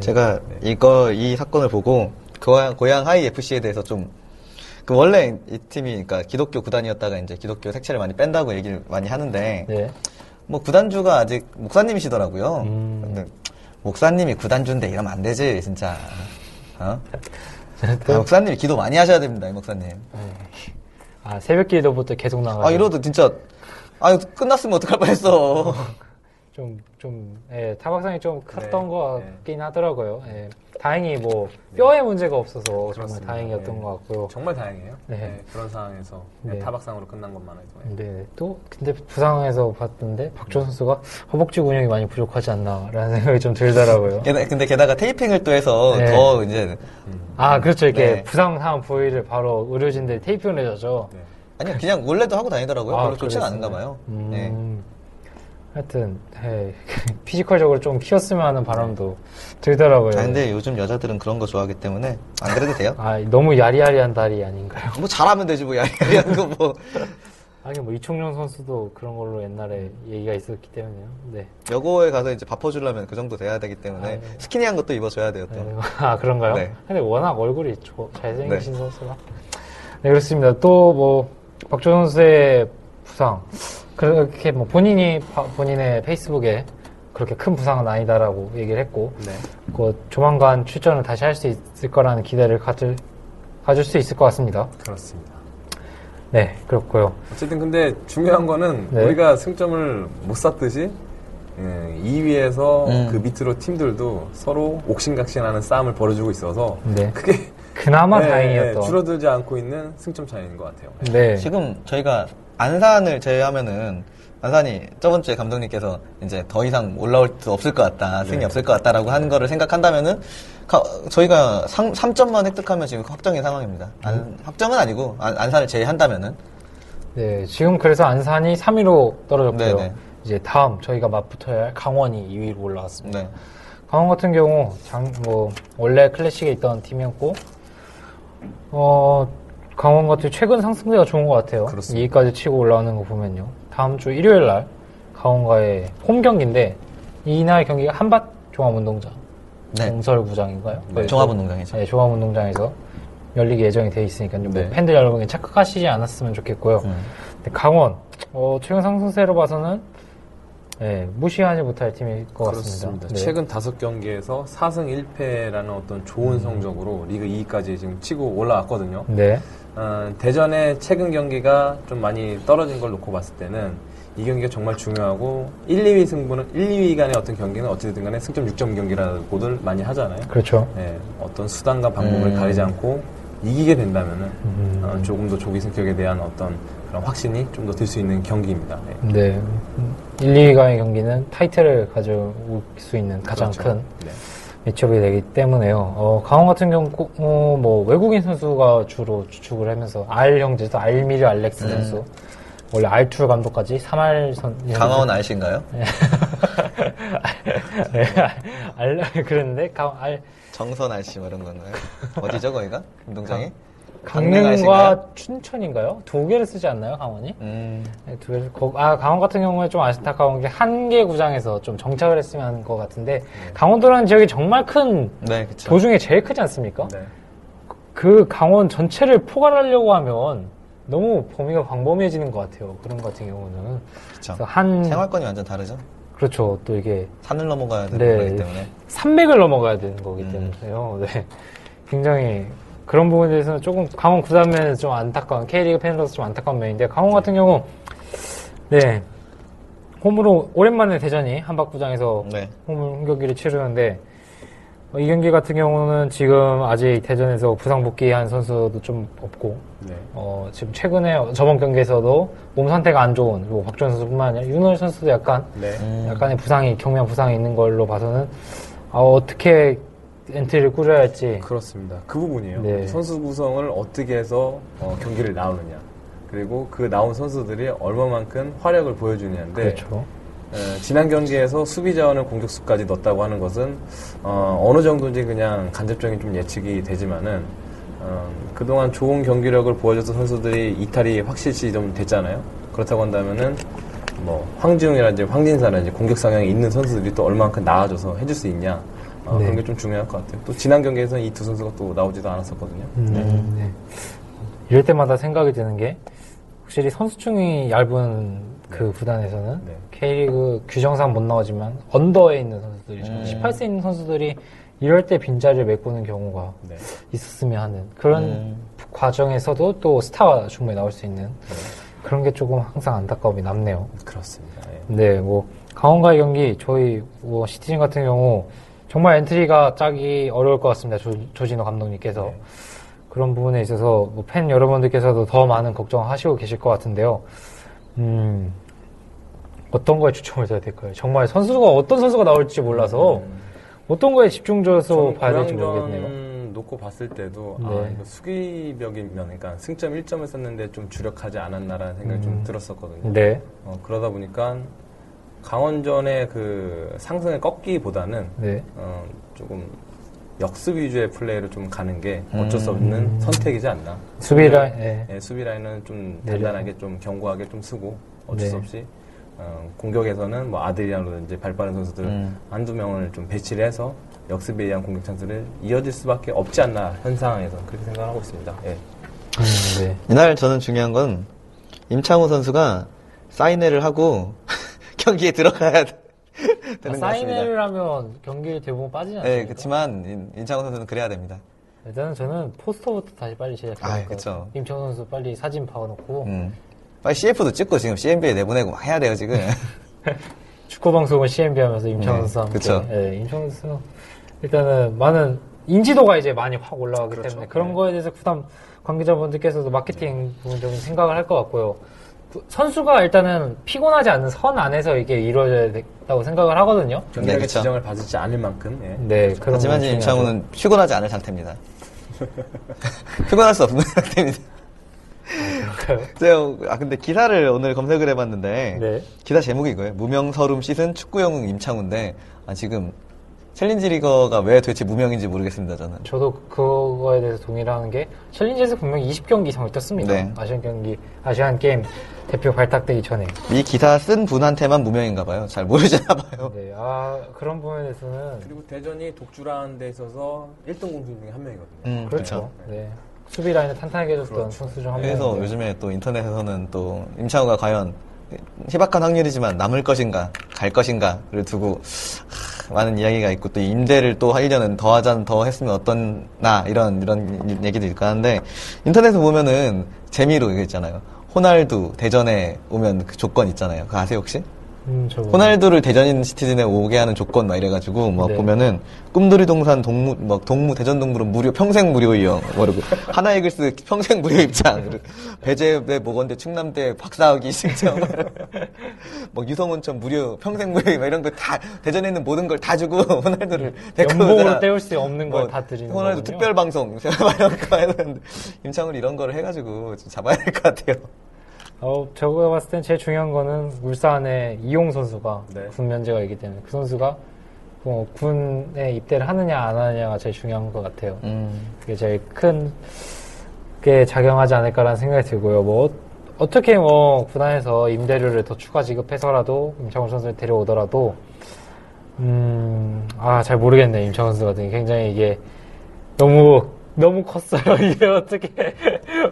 Speaker 2: 제가 이거 이 사건을 보고 고양, 고양 하이 FC에 대해서 좀 그 원래 이 팀이 그러니까 기독교 구단이었다가 이제 기독교 색채를 많이 뺀다고 얘기를 많이 하는데
Speaker 1: 네.
Speaker 2: 뭐 구단주가 아직 목사님이시더라고요.
Speaker 1: 음.
Speaker 2: 목사님이 구단주인데 이러면 안 되지 진짜. 어?
Speaker 1: 또-
Speaker 2: 아, 목사님이 기도 많이 하셔야 됩니다, 이 목사님.
Speaker 1: 아, 새벽 기도부터 계속 나가요.
Speaker 2: 아 이러도 진짜 아 끝났으면 어떡할 뻔했어.
Speaker 1: 좀, 좀, 예, 타박상이 좀 컸던
Speaker 3: 네,
Speaker 1: 것
Speaker 3: 네.
Speaker 1: 같긴 하더라고요. 예. 다행히 뭐, 뼈에 문제가 없어서 정말
Speaker 3: 그렇습니다.
Speaker 1: 다행이었던
Speaker 3: 네.
Speaker 1: 것 같고요.
Speaker 3: 정말 다행이에요.
Speaker 1: 네.
Speaker 3: 네, 그런 상황에서 네,
Speaker 1: 네.
Speaker 3: 타박상으로 끝난 것만 해도. 네.
Speaker 1: 네, 또, 근데 부상에서 봤던데, 박주호 선수가 허벅지 근육이 많이 부족하지 않나라는 생각이 좀 들더라고요.
Speaker 2: 게다, 근데 게다가 테이핑을 또 해서
Speaker 1: 네.
Speaker 2: 더 이제
Speaker 1: 아, 그렇죠. 이렇게
Speaker 2: 네.
Speaker 1: 부상 상황 부위를 바로 의료진들이 테이핑을 해줬죠.
Speaker 3: 네.
Speaker 2: 아니요 그냥 원래도 하고 다니더라고요.
Speaker 1: 아,
Speaker 2: 별로 좋지는? 않은가 봐요.
Speaker 1: 음,
Speaker 2: 네.
Speaker 1: 하여튼, 예, physical적으로 좀 키웠으면 하는 바람도 들더라고요.
Speaker 2: 아, 근데 요즘 여자들은 그런 거 좋아하기 때문에 안 그래도 돼요.
Speaker 1: 아, 너무 야리야리한 다리 아닌가요?
Speaker 2: 뭐 잘하면 되지 뭐 야리야리한 거 뭐.
Speaker 1: 아니, 뭐, 이청용 선수도 그런 걸로 옛날에 얘기가 있었기 때문에요. 네.
Speaker 2: 여고에 가서 이제 바꿔주려면 그 정도 돼야 되기 때문에
Speaker 1: 아, 네.
Speaker 2: 스키니한 것도 입어줘야 돼요 또.
Speaker 1: 네, 아, 그런가요?
Speaker 2: 네.
Speaker 1: 근데 워낙 얼굴이 조- 잘생기신
Speaker 2: 네.
Speaker 1: 선수라. 네, 그렇습니다. 또 뭐, 박조 선수의 부상. 그렇게 뭐 본인이, 바- 본인의 페이스북에 그렇게 큰 부상은 아니다라고 얘기를 했고,
Speaker 3: 네.
Speaker 1: 그 조만간 출전을 다시 할 수 있을 거라는 기대를 가질, 가질 수 있을 것 같습니다.
Speaker 3: 그렇습니다.
Speaker 1: 네, 그렇고요.
Speaker 3: 어쨌든 근데 중요한 거는
Speaker 1: 네.
Speaker 3: 우리가 승점을 못 쐈듯이 2위에서
Speaker 2: 음.
Speaker 3: 그 밑으로 팀들도 서로 옥신각신하는 싸움을 벌여주고 있어서
Speaker 1: 네.
Speaker 3: 그게
Speaker 1: 그나마
Speaker 3: 네,
Speaker 1: 다행이었던.
Speaker 3: 줄어들지 않고 있는 승점 차이인 것 같아요.
Speaker 1: 네.
Speaker 2: 지금 저희가 안산을 제외하면은 안산이 저번 주에 감독님께서 이제 더 이상 올라올 수 없을 것 같다, 승이
Speaker 3: 네.
Speaker 2: 없을 것 같다라고 한 거를 생각한다면은 가- 저희가 상, 3점만 획득하면 지금 확정인 상황입니다. 안- 확정은 아니고 안, 안산을 제외한다면은
Speaker 1: 네, 지금 그래서 안산이 3위로 떨어졌고요.
Speaker 2: 네네.
Speaker 1: 이제 다음 저희가 맞붙어야 할 강원이 2위로 올라갔습니다.
Speaker 2: 네.
Speaker 1: 강원 같은 경우 장, 뭐 원래 클래식에 있던 팀이었고 어 강원 같은 최근 상승세가 좋은 것 같아요.
Speaker 3: 그렇습니다.
Speaker 1: 2위까지 치고 올라오는 거 보면요. 다음 주 일요일 날 강원과의 홈 경기인데 이날 경기가 한밭 종합운동장
Speaker 2: 네.
Speaker 1: 공설구장인가요?
Speaker 3: 네.
Speaker 2: 종합운동장이죠.
Speaker 1: 네, 종합운동장에서 열리기 예정이 돼 있으니까 좀뭐
Speaker 3: 네.
Speaker 1: 팬들 여러분 착각하시지 않았으면 좋겠고요.
Speaker 2: 음.
Speaker 1: 강원 어, 최근 상승세로 봐서는 예, 무시하지 못할 팀일 것
Speaker 3: 그렇습니다.
Speaker 1: 같습니다. 네.
Speaker 3: 최근 다섯 경기에서 4승 1패라는 어떤 좋은
Speaker 1: 음.
Speaker 3: 성적으로 리그 2위까지 지금 치고 올라왔거든요.
Speaker 1: 네.
Speaker 3: 어, 대전의 최근 경기가 좀 많이 떨어진 걸 놓고 봤을 때는 이 경기가 정말 중요하고 1, 2위 승부는 1, 2위 간의 어떤 경기는 어찌됐든 간에 승점 6점 경기라고들 많이 하잖아요.
Speaker 1: 그렇죠.
Speaker 3: 네, 어떤 수단과 방법을
Speaker 2: 음.
Speaker 3: 가리지 않고 이기게 된다면은
Speaker 1: 음.
Speaker 3: 어, 조금 더 조기 승격에 대한 어떤 그런 확신이 좀 더 들 수 있는 경기입니다. 네.
Speaker 1: 네. 음, 1, 2위가의 경기는 타이틀을 가져올 수 있는 가장
Speaker 3: 그렇죠.
Speaker 1: 큰
Speaker 3: 네.
Speaker 1: 매치업이 되기 때문에요. 어, 강원 같은 경우 꼭, 어, 뭐 외국인 선수가 주로 주축을 하면서 알 형제도 알미르 알렉스
Speaker 2: 음.
Speaker 1: 선수 원래 알투 감독까지 3알 선
Speaker 2: 강화원 알씨인가요?
Speaker 1: 네, 알, 알 그랬는데 강, 알
Speaker 2: 정선 알씨 뭐 이런 건가요? 어디죠 거기가? 운동장이?
Speaker 1: 강릉과? 춘천인가요? 두 개를 쓰지 않나요, 강원이?
Speaker 2: 음,
Speaker 1: 네, 두 개를. 거- 아, 강원 같은 경우에 좀 안타까운 게 한 개 구장에서 좀 정착을 했으면 하는 것 같은데 강원도라는 지역이 정말 큰
Speaker 2: 네.
Speaker 1: 도중에 제일 크지 않습니까?
Speaker 3: 네.
Speaker 1: 그 강원 전체를 포괄하려고 하면 너무 범위가 광범위해지는 것 같아요. 그런 것 같은 경우는.
Speaker 2: 그쵸.
Speaker 1: 한
Speaker 2: 생활권이 완전 다르죠.
Speaker 1: 그렇죠. 또 이게
Speaker 2: 산을 넘어가야 되는
Speaker 1: 네.
Speaker 2: 거기 때문에.
Speaker 1: 300을 넘어가야 되는 거기
Speaker 2: 음.
Speaker 1: 때문에요. 네. 굉장히 그런 부분에 대해서는 조금 강원 구단면에서 좀 안타까운 K리그 팬으로서 좀 안타까운 면인데 강원 같은 경우 네 홈으로 오랜만에 대전이 한박구장에서
Speaker 2: 네.
Speaker 1: 홈 경기를 치르는데 어, 이 경기 같은 경우는 지금 아직 대전에서 부상 복귀한 선수도 좀 없고
Speaker 3: 네.
Speaker 1: 어, 지금 최근에 저번 경기에서도 몸 상태가 안 좋은 그리고 박주현 선수뿐만 아니라 윤호일 선수도 약간
Speaker 3: 네.
Speaker 2: 음.
Speaker 1: 약간의 부상이 경미한 부상이 있는 걸로 봐서는 아, 어떻게 엔트리를 꾸려야 할지
Speaker 3: 그렇습니다. 그 부분이에요.
Speaker 1: 네.
Speaker 3: 선수 구성을 어떻게 해서 어, 경기를 나오느냐. 그리고 그 나온 선수들이 얼마만큼 화력을 보여주냐인데
Speaker 1: 그렇죠.
Speaker 3: 에, 지난 경기에서 수비 자원을 공격수까지 넣었다고 하는 것은 어, 느 정도인지 그냥 간접적인 좀 예측이 되지만은 어, 그동안 좋은 경기력을 보여줬던 선수들이 이탈이 확실시 좀 됐잖아요. 그렇다고 한다면은 뭐 황지웅이라든지 황진사라든지 공격 성향이 있는 선수들이 또 얼마만큼 나아져서 해줄 수 있냐 어,
Speaker 1: 네.
Speaker 3: 그런 게 좀 중요할 것 같아요. 또 지난 경기에서는 이 두 선수가 또 나오지도 않았었거든요.
Speaker 1: 음, 네. 이럴 때마다 생각이 드는 게 확실히 선수층이 얇은 그 구단에서는
Speaker 3: 네.
Speaker 1: K리그 규정상 못 나오지만 언더에 있는 선수들이죠.
Speaker 2: 음.
Speaker 1: 18세 있는 선수들이 이럴 때 빈자리를 메꾸는 경우가
Speaker 3: 네.
Speaker 1: 있었으면 하는 그런
Speaker 2: 음.
Speaker 1: 과정에서도 또 스타가 충분히 나올 수 있는 그런 게 조금 항상 안타까움이 남네요.
Speaker 3: 그렇습니다. 예.
Speaker 1: 네, 뭐 강원과의 경기 저희 뭐 시티즌 같은 경우 정말 엔트리가 짜기 어려울 것 같습니다. 조, 조진호 감독님께서
Speaker 3: 네.
Speaker 1: 그런 부분에 있어서 뭐 팬 여러분들께서도 더 많은 걱정하시고 계실 것 같은데요. 음, 어떤 거에 초점을 둬야 될까요? 정말 선수가 어떤 선수가 나올지 몰라서 어떤 거에 집중적으로 봐야 될지 모르겠네요.
Speaker 3: 놓고 봤을 때도 아
Speaker 1: 네.
Speaker 3: 이거 수기벽이면 그러니까 승점 1점을 썼는데 좀 주력하지 않았나라는 생각이 좀 들었었거든요.
Speaker 1: 네,
Speaker 3: 어, 그러다 보니까 강원전의 그 상승을 꺾기보다는
Speaker 1: 네,
Speaker 3: 어, 조금 역습 위주의 플레이로 좀 가는 게 어쩔 수 없는 선택이지 않나.
Speaker 1: 수비 라인, 예.
Speaker 3: 예, 수비 라인은 좀
Speaker 1: 네.
Speaker 3: 단단하게 좀 견고하게 좀 쓰고 어쩔
Speaker 1: 네.
Speaker 3: 수 없이 어, 공격에서는 뭐 아드리아노든지 발빠른 선수들
Speaker 2: 음.
Speaker 3: 한두 명을 좀 배치를 해서 역습에 의한 공격 찬스를 이어질 수밖에 없지 않나 현 상황에서 그렇게 생각하고 있습니다. 예.
Speaker 1: 음, 네.
Speaker 2: 이날 저는 중요한 건 임창호 선수가 사인회를 하고 경기에 들어가야 돼-
Speaker 1: 아,
Speaker 2: 되는 것 같습니다.
Speaker 1: 사인회를 하면 경기 대부분 빠지지 않습니까?
Speaker 2: 네, 그렇지만 임- 임창호 선수는 그래야 됩니다.
Speaker 1: 일단은 저는 포스터부터 다시 빨리
Speaker 2: 아,
Speaker 1: 제작해야
Speaker 2: 그쵸.
Speaker 1: 임창 선수 빨리 사진 박아놓고
Speaker 2: 음. 빨리 CF도 찍고 지금 CNB에 내보내고 막 해야 돼요 지금.
Speaker 1: 축구 방송을 CMB 하면서 임창
Speaker 2: 네,
Speaker 1: 선수와 함께
Speaker 2: 그쵸.
Speaker 1: 예, 임창 선수 일단은 많은 인지도가 이제 많이 확 올라가기
Speaker 3: 그렇죠.
Speaker 1: 때문에 그런
Speaker 3: 네.
Speaker 1: 거에 대해서 부담 관계자분들께서도 마케팅 부분적인 생각을 할 것 같고요. 부- 선수가 일단은 피곤하지 않는 선 안에서 이게 이루어져야 된다고 생각을 하거든요.
Speaker 3: 경기력의
Speaker 2: 그쵸.
Speaker 3: 지장을 받지 않을 만큼 예.
Speaker 1: 네, 그런
Speaker 2: 하지만. 임창우는 피곤하지 않을 상태입니다. 피곤할 수 없는 상태입니다. 제가 아 근데 기사를 오늘 검색을 해봤는데
Speaker 1: 네.
Speaker 2: 기사 제목이 이거예요. 무명 설움 씻은 축구 영웅 임창우인데 아 지금 챌린지 리거가 왜 도대체 무명인지 모르겠습니다 저는.
Speaker 1: 저도 그거에 대해서 동의를 하는 게 챌린지에서 분명히 20경기 이상을 뛰었습니다.
Speaker 2: 네.
Speaker 1: 아시안 경기, 아시안 게임 대표 발탁되기 전에.
Speaker 2: 이 기사 쓴 분한테만 무명인가 봐요. 잘 모르시나 봐요.
Speaker 1: 네, 아 그런 부분에 대해서는
Speaker 3: 그리고 대전이 독주라는 데 있어서 1등 공신 중에 한 명이거든요.
Speaker 2: 음,
Speaker 1: 그렇죠. 네. 수비 라인을 탄탄하게 해줬던
Speaker 3: 그렇죠.
Speaker 1: 선수 중한
Speaker 2: 그래서
Speaker 1: 명인데요.
Speaker 2: 요즘에 또 인터넷에서는 또 임창우가 과연 희박한 확률이지만 남을 것인가 갈 것인가를 두고 하, 많은 이야기가 있고 또 임대를 또 1년은 더 하자 더 했으면 어떻나 이런 이런 얘기도 있고 하는데 인터넷에 보면은 재미로 이거 있잖아요. 호날두 대전에 오면 그 조건 있잖아요. 그거 아세요 혹시?
Speaker 1: 음.
Speaker 2: 호날두를 대전 시티즌에 오게 하는 조건 막 이래가지고 막
Speaker 1: 네.
Speaker 2: 보면은 꿈돌이 동산 동무 막 동무 대전 동물은 무료 평생 무료 이용 뭐라고 하나 이글스 평생 무료 입장 그리고 배재대 모건대 충남대 박사학위 신청 막 유성온천 무료 평생 무료 막 이런 거 다 대전에 있는 모든 걸 다 주고 호날두를 데리고
Speaker 1: 연봉으로. 때울 수 없는 걸뭐다 드리는
Speaker 2: 호날두
Speaker 1: 거군요.
Speaker 2: 특별 방송 이런 거 했는데 임창훈 이런 거를 해가지고 좀 잡아야 될 것 같아요.
Speaker 1: 어, 제가 봤을 땐 제일 중요한 거는 울산의 이용 선수가
Speaker 3: 네.
Speaker 1: 군 면제가 있기 때문에 그 선수가 뭐 군에 입대를 하느냐 안 하느냐가 제일 중요한 것 같아요.
Speaker 2: 음.
Speaker 1: 그게 제일 큰 게 작용하지 않을까라는 생각이 들고요. 뭐 어- 어떻게 뭐 구단에서 임대료를 더 추가 지급해서라도 임창훈 선수를 데려오더라도 음아 잘 모르겠네 임창훈 선수 같은 게 굉장히 이게 너무 너무 컸어요. 이게 어떻게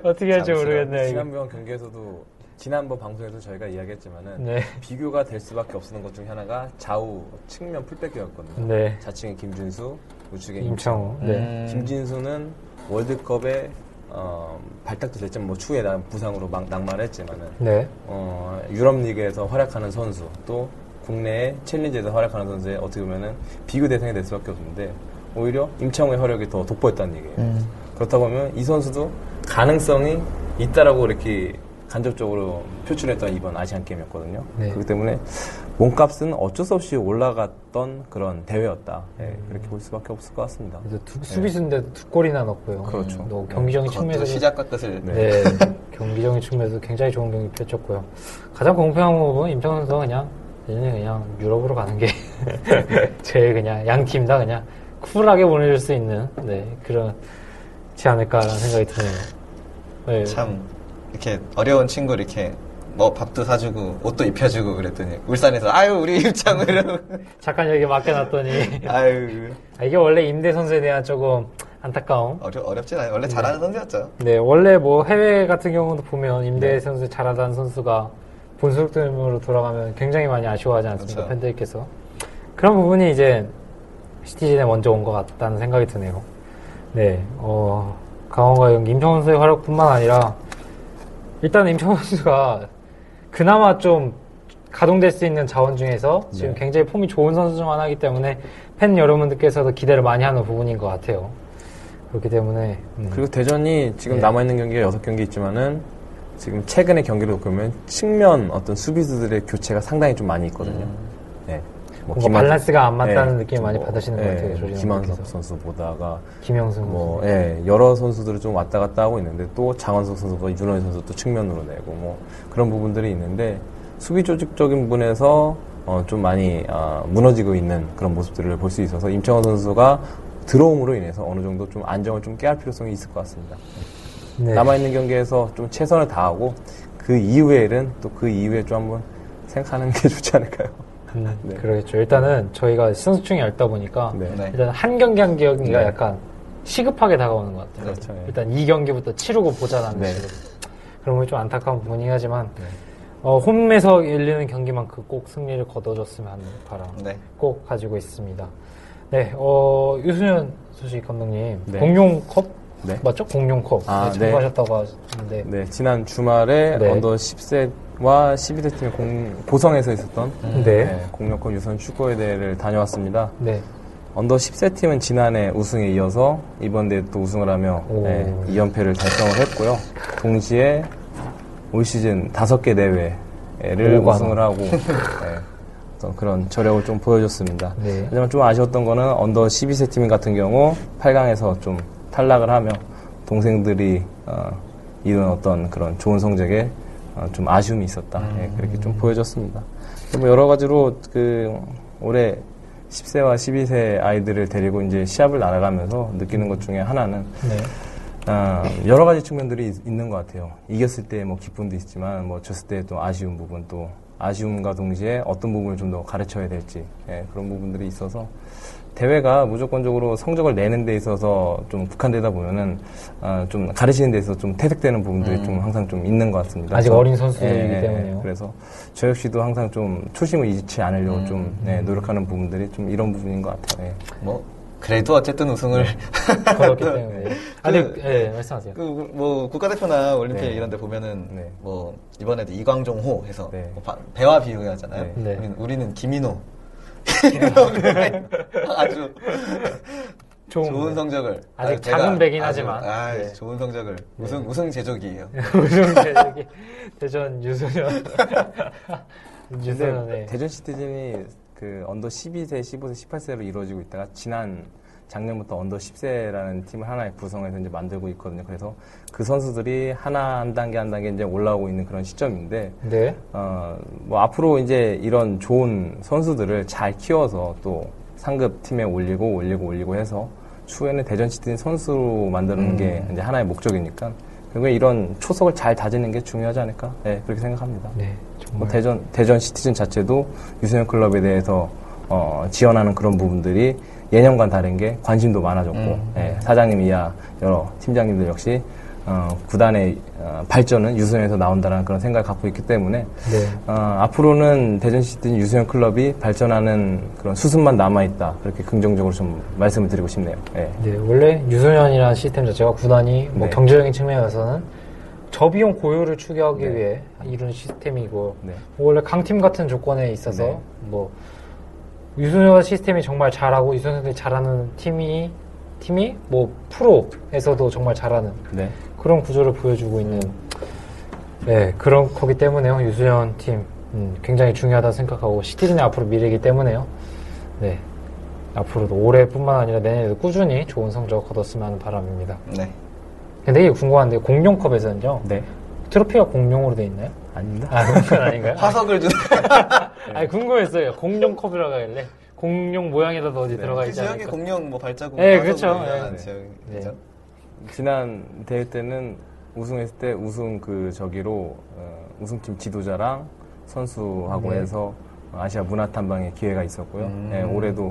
Speaker 1: 어떻게 할지 모르겠네요. 이거.
Speaker 3: 지난번 경기에서도 지난번 방송에서 저희가 이야기했지만은
Speaker 1: 네.
Speaker 3: 비교가 될 수밖에 없었던 것 중에 하나가 좌우 측면 풀백이었거든요.
Speaker 1: 네.
Speaker 3: 좌측에 김준수, 우측에
Speaker 1: 임창우. 네.
Speaker 2: 음.
Speaker 3: 김진수는 월드컵에 어, 발탁도 됐지만 뭐 추후에 난 부상으로 막 낙마를 했지만은
Speaker 1: 네.
Speaker 3: 어, 유럽 리그에서 활약하는 선수 또 국내의 챌린지에서 활약하는 선수의 어떻게 보면은 비교 대상이 될 수밖에 없는데 오히려 임창우의 활약이 더 돋보였다는 얘기예요.
Speaker 2: 음.
Speaker 3: 그렇다 보면 이 선수도 가능성이 있다라고 이렇게 간접적으로 표출했던 이번 아시안 게임이었거든요.
Speaker 1: 네.
Speaker 3: 그렇기 때문에 몸값은 어쩔 수 없이 올라갔던 그런 대회였다. 예, 그렇게 볼 수밖에 없을 것 같습니다.
Speaker 1: 두, 수비수인데도 두 골이나 넣고요.
Speaker 3: 그렇죠.
Speaker 1: 또 경기적인
Speaker 2: 그것도
Speaker 1: 측면에서
Speaker 2: 시작과 끝을
Speaker 1: 네, 경기적인 측면에서 굉장히 좋은 경기 펼쳤고요. 가장 공평한 부분은 임창훈 선수가 그냥 예전에 그냥 유럽으로 가는 게 제일 그냥 양 팀 다 그냥 쿨하게 보내줄 수 있는 네 그렇지 않을까라는 생각이 드네요. 네,
Speaker 2: 참 이렇게 어려운 친구 이렇게 뭐 밥도 사주고 옷도 입혀주고 그랬더니 울산에서 아유 우리 입장을 이러고
Speaker 1: 잠깐 여기 맡겨놨더니
Speaker 2: 아유
Speaker 1: 아, 이게 원래 임대 선수에 대한 조금 안타까움.
Speaker 2: 어려 어렵진 않아요 원래 잘하는 선수였죠
Speaker 1: 네, 원래 뭐 해외 같은 경우도 보면 임대 선수 잘하다는 선수가 본소속팀으로 돌아가면 굉장히 많이 아쉬워하지 않습니까?
Speaker 2: 그렇죠.
Speaker 1: 팬들께서. 그런 부분이 이제 시티즌에 먼저 온 것 같다는 생각이 드네요. 네, 어, 강원과 임창원 선수의 활약뿐만 아니라 일단 임창원 선수가 그나마 좀 가동될 수 있는 자원 중에서 지금
Speaker 3: 네.
Speaker 1: 굉장히 폼이 좋은 선수 중 하나이기 때문에 팬 여러분들께서도 기대를 많이 하는 부분인 것 같아요. 그렇기 때문에 음,
Speaker 3: 그리고 대전이 지금
Speaker 1: 네.
Speaker 3: 남아 있는 경기가 여섯 경기 있지만은 지금 최근의 경기를 놓고 보면 측면 어떤 수비수들의 교체가 상당히 좀 많이 있거든요. 네. 뭐
Speaker 1: 뭔가 밸런스가 안 맞다는
Speaker 3: 네,
Speaker 1: 느낌을 많이 받으시는 것 같아요, 조진호
Speaker 3: 김한석.
Speaker 1: 선수
Speaker 3: 보다가
Speaker 1: 김영승
Speaker 3: 뭐
Speaker 1: 선수.
Speaker 3: 예, 여러 선수들을 좀 왔다 갔다 하고 있는데 또 장원석 선수가 윤호희 선수 또 측면으로 내고 뭐 그런 부분들이 있는데 수비 조직적인 부분에서 어, 좀 많이 아, 무너지고 있는 그런 모습들을 볼 수 있어서 임창원 선수가 들어옴으로 인해서 어느 정도 좀 안정을 좀 깨할 필요성이 있을 것 같습니다.
Speaker 1: 네.
Speaker 3: 남아있는 경기에서 좀 최선을 다하고 그 이후에는 또 그 이후에 좀 한번 생각하는 게 좋지 않을까요?
Speaker 1: 음,
Speaker 3: 네.
Speaker 1: 그러겠죠. 일단은 저희가 선수층이 얇다 보니까
Speaker 3: 네.
Speaker 2: 네.
Speaker 1: 일단 한 경기 한 경기가
Speaker 3: 네.
Speaker 1: 약간 시급하게 다가오는 것 같아요.
Speaker 3: 그렇죠. 예.
Speaker 1: 일단 이 경기부터 치르고 보자라는
Speaker 3: 네.
Speaker 1: 식으로. 그런 게좀 안타까운 부분이긴 하지만 어, 홈에서 열리는 경기만큼 꼭 승리를 거둬줬으면 하는 바람
Speaker 2: 네.
Speaker 1: 꼭 가지고 있습니다. 네, 어, 유수현 소식 감독님
Speaker 3: 네.
Speaker 1: 공룡컵
Speaker 3: 네.
Speaker 1: 맞죠? 공룡컵
Speaker 3: 아,
Speaker 1: 네,
Speaker 3: 네.
Speaker 1: 참가하셨다고 하셨는데
Speaker 3: 네, 지난 주말에
Speaker 1: 네.
Speaker 3: under 10세 와 12세 팀의 공, 고성에서 있었던
Speaker 1: 네.
Speaker 3: 네, 공룡컵 유소년 축구 대회를 다녀왔습니다.
Speaker 1: 네.
Speaker 3: under 10세 팀은 지난해 우승에 이어서 이번 대회 또 우승을 하며
Speaker 1: 오.
Speaker 3: 네, 2연패를 달성을 했고요. 동시에 올 시즌 5개 대회를
Speaker 1: 오관.
Speaker 3: 우승을 하고 네, 어떤 그런 저력을 좀 보여줬습니다.
Speaker 1: 네.
Speaker 3: 하지만 좀 아쉬웠던 거는 under 12세 팀 같은 경우 8강에서 좀 탈락을 하며 동생들이 어, 이룬 어떤 그런 좋은 성적에 어, 좀 아쉬움이 있었다. 예, 그렇게 좀 보여졌습니다. 뭐 여러 가지로 그 올해 10세와 12세 아이들을 데리고 이제 시합을 나가면서 느끼는 것 중에 하나는
Speaker 1: 네.
Speaker 3: 아, 여러 가지 측면들이 있- 있는 것 같아요. 이겼을 때 뭐 기쁨도 있지만 뭐 졌을 때 또 아쉬운 부분 또 아쉬움과 동시에 어떤 부분을 좀 더 가르쳐야 될지 예, 그런 부분들이 있어서 대회가 무조건적으로 성적을 내는 데 있어서 좀 국한되다 보면은 아, 좀 가르치는 데 있어서 좀 퇴색되는 부분들이 좀 항상 좀 있는 것 같습니다.
Speaker 1: 아직
Speaker 3: 그래서-
Speaker 1: 어린 선수들이기
Speaker 3: 예, 예,
Speaker 1: 때문에요.
Speaker 3: 그래서 저 역시도 항상 좀 초심을 잃지 않으려고 좀
Speaker 1: 음.
Speaker 3: 네, 노력하는 부분들이 좀 이런 부분인 것 같아요. 예.
Speaker 2: 뭐 그래도 어쨌든 우승을
Speaker 1: 그렇기 때문에. 아니,
Speaker 2: 그-
Speaker 1: 네, 말씀하세요.
Speaker 2: 그 뭐 국가대표나 올림픽
Speaker 3: 네.
Speaker 2: 이런 데 보면은
Speaker 3: 네.
Speaker 2: 뭐 이번에도 이광종호 해서
Speaker 3: 네.
Speaker 2: 뭐 바- 배와 비유하잖아요.
Speaker 3: 네.
Speaker 1: 네.
Speaker 2: 우리는, 우리는 김인호. 아주
Speaker 1: 좋은
Speaker 2: 좋은 성적을
Speaker 1: 아직
Speaker 2: 아주
Speaker 1: 작은 배긴
Speaker 2: 아주,
Speaker 1: 하지만.
Speaker 2: 아,
Speaker 1: 네.
Speaker 2: 좋은 성적을 우승 우승 제조기예요.
Speaker 1: 우승 대적이 대전 유소년. 유소년의
Speaker 3: 대전 시티즌이 그 under 12세, 15세, 18세로 이루어지고 있다가 지난 작년부터 under 10세라는 팀을 하나의 구성해서 이제 만들고 있거든요. 그래서 그 선수들이 하나 한 단계 한 단계 이제 올라오고 있는 그런 시점인데
Speaker 1: 네.
Speaker 3: 어, 뭐 앞으로 이제 이런 좋은 선수들을 잘 키워서 또 상급 팀에 올리고 올리고 올리고 해서 추후에는 대전 시티즌 선수로 만드는 게 이제 하나의 목적이니까 결국에 이런 초석을 잘 다지는 게 중요하지 않을까? 네, 그렇게 생각합니다.
Speaker 1: 네.
Speaker 3: 뭐. 대전 대전 시티즌 자체도 유소년 클럽에 대해서 어, 지원하는 그런 부분들이 예년과 다른 게 관심도 많아졌고
Speaker 2: 음.
Speaker 3: 예, 사장님 이하 여러 팀장님들 역시 어, 구단의 어, 발전은 유소년에서 나온다는 그런 생각을 갖고 있기 때문에
Speaker 1: 네.
Speaker 3: 어, 앞으로는 대전 시티즌 유소년 클럽이 발전하는 그런 수순만 남아 있다 그렇게 긍정적으로 좀 말씀을 드리고 싶네요. 예.
Speaker 1: 네, 원래 유소년이라는 시스템 자체가 구단이 뭐
Speaker 3: 네.
Speaker 1: 경제적인 측면에서는 저비용 고효를 추구하기
Speaker 3: 네.
Speaker 1: 위해 이런 시스템이고
Speaker 3: 네.
Speaker 1: 뭐 원래 강팀 같은 조건에 있어서
Speaker 3: 네.
Speaker 1: 뭐 유소년 시스템이 정말 잘하고 유소년들이 잘하는 팀이 팀이 뭐 프로에서도 정말 잘하는
Speaker 3: 네.
Speaker 1: 그런 구조를 보여주고 있는 네 그런 거기 때문에요 유소년 팀 음, 굉장히 중요하다 생각하고 시티즌의 앞으로 미래이기 때문에요 네 앞으로도 올해뿐만 아니라 내년에도 꾸준히 좋은 성적 거뒀으면 하는 바람입니다.
Speaker 2: 네.
Speaker 1: 근데 이게 궁금한데 공룡컵에서는요
Speaker 3: 네.
Speaker 1: 트로피가 공룡으로 돼 있나요?
Speaker 3: 아닙니다.
Speaker 1: 아 그건 아닌가요?
Speaker 2: 화석을 주는
Speaker 1: 아니 궁금했어요. 공룡 컵이라고 하길래 공룡 모양이라도 어디 들어가
Speaker 2: 그
Speaker 1: 있지
Speaker 2: 지역의
Speaker 1: 않을까?
Speaker 2: 공룡 뭐 발자국
Speaker 1: 네, 그렇죠.
Speaker 2: 유명한
Speaker 3: 네.
Speaker 2: 지역이죠.
Speaker 3: 지난 대회 때는 우승했을 때 우승 그 저기로 어, 우승팀 지도자랑 선수하고
Speaker 1: 네.
Speaker 3: 해서 아시아 문화탐방의 기회가 있었고요.
Speaker 2: 음.
Speaker 3: 예, 올해도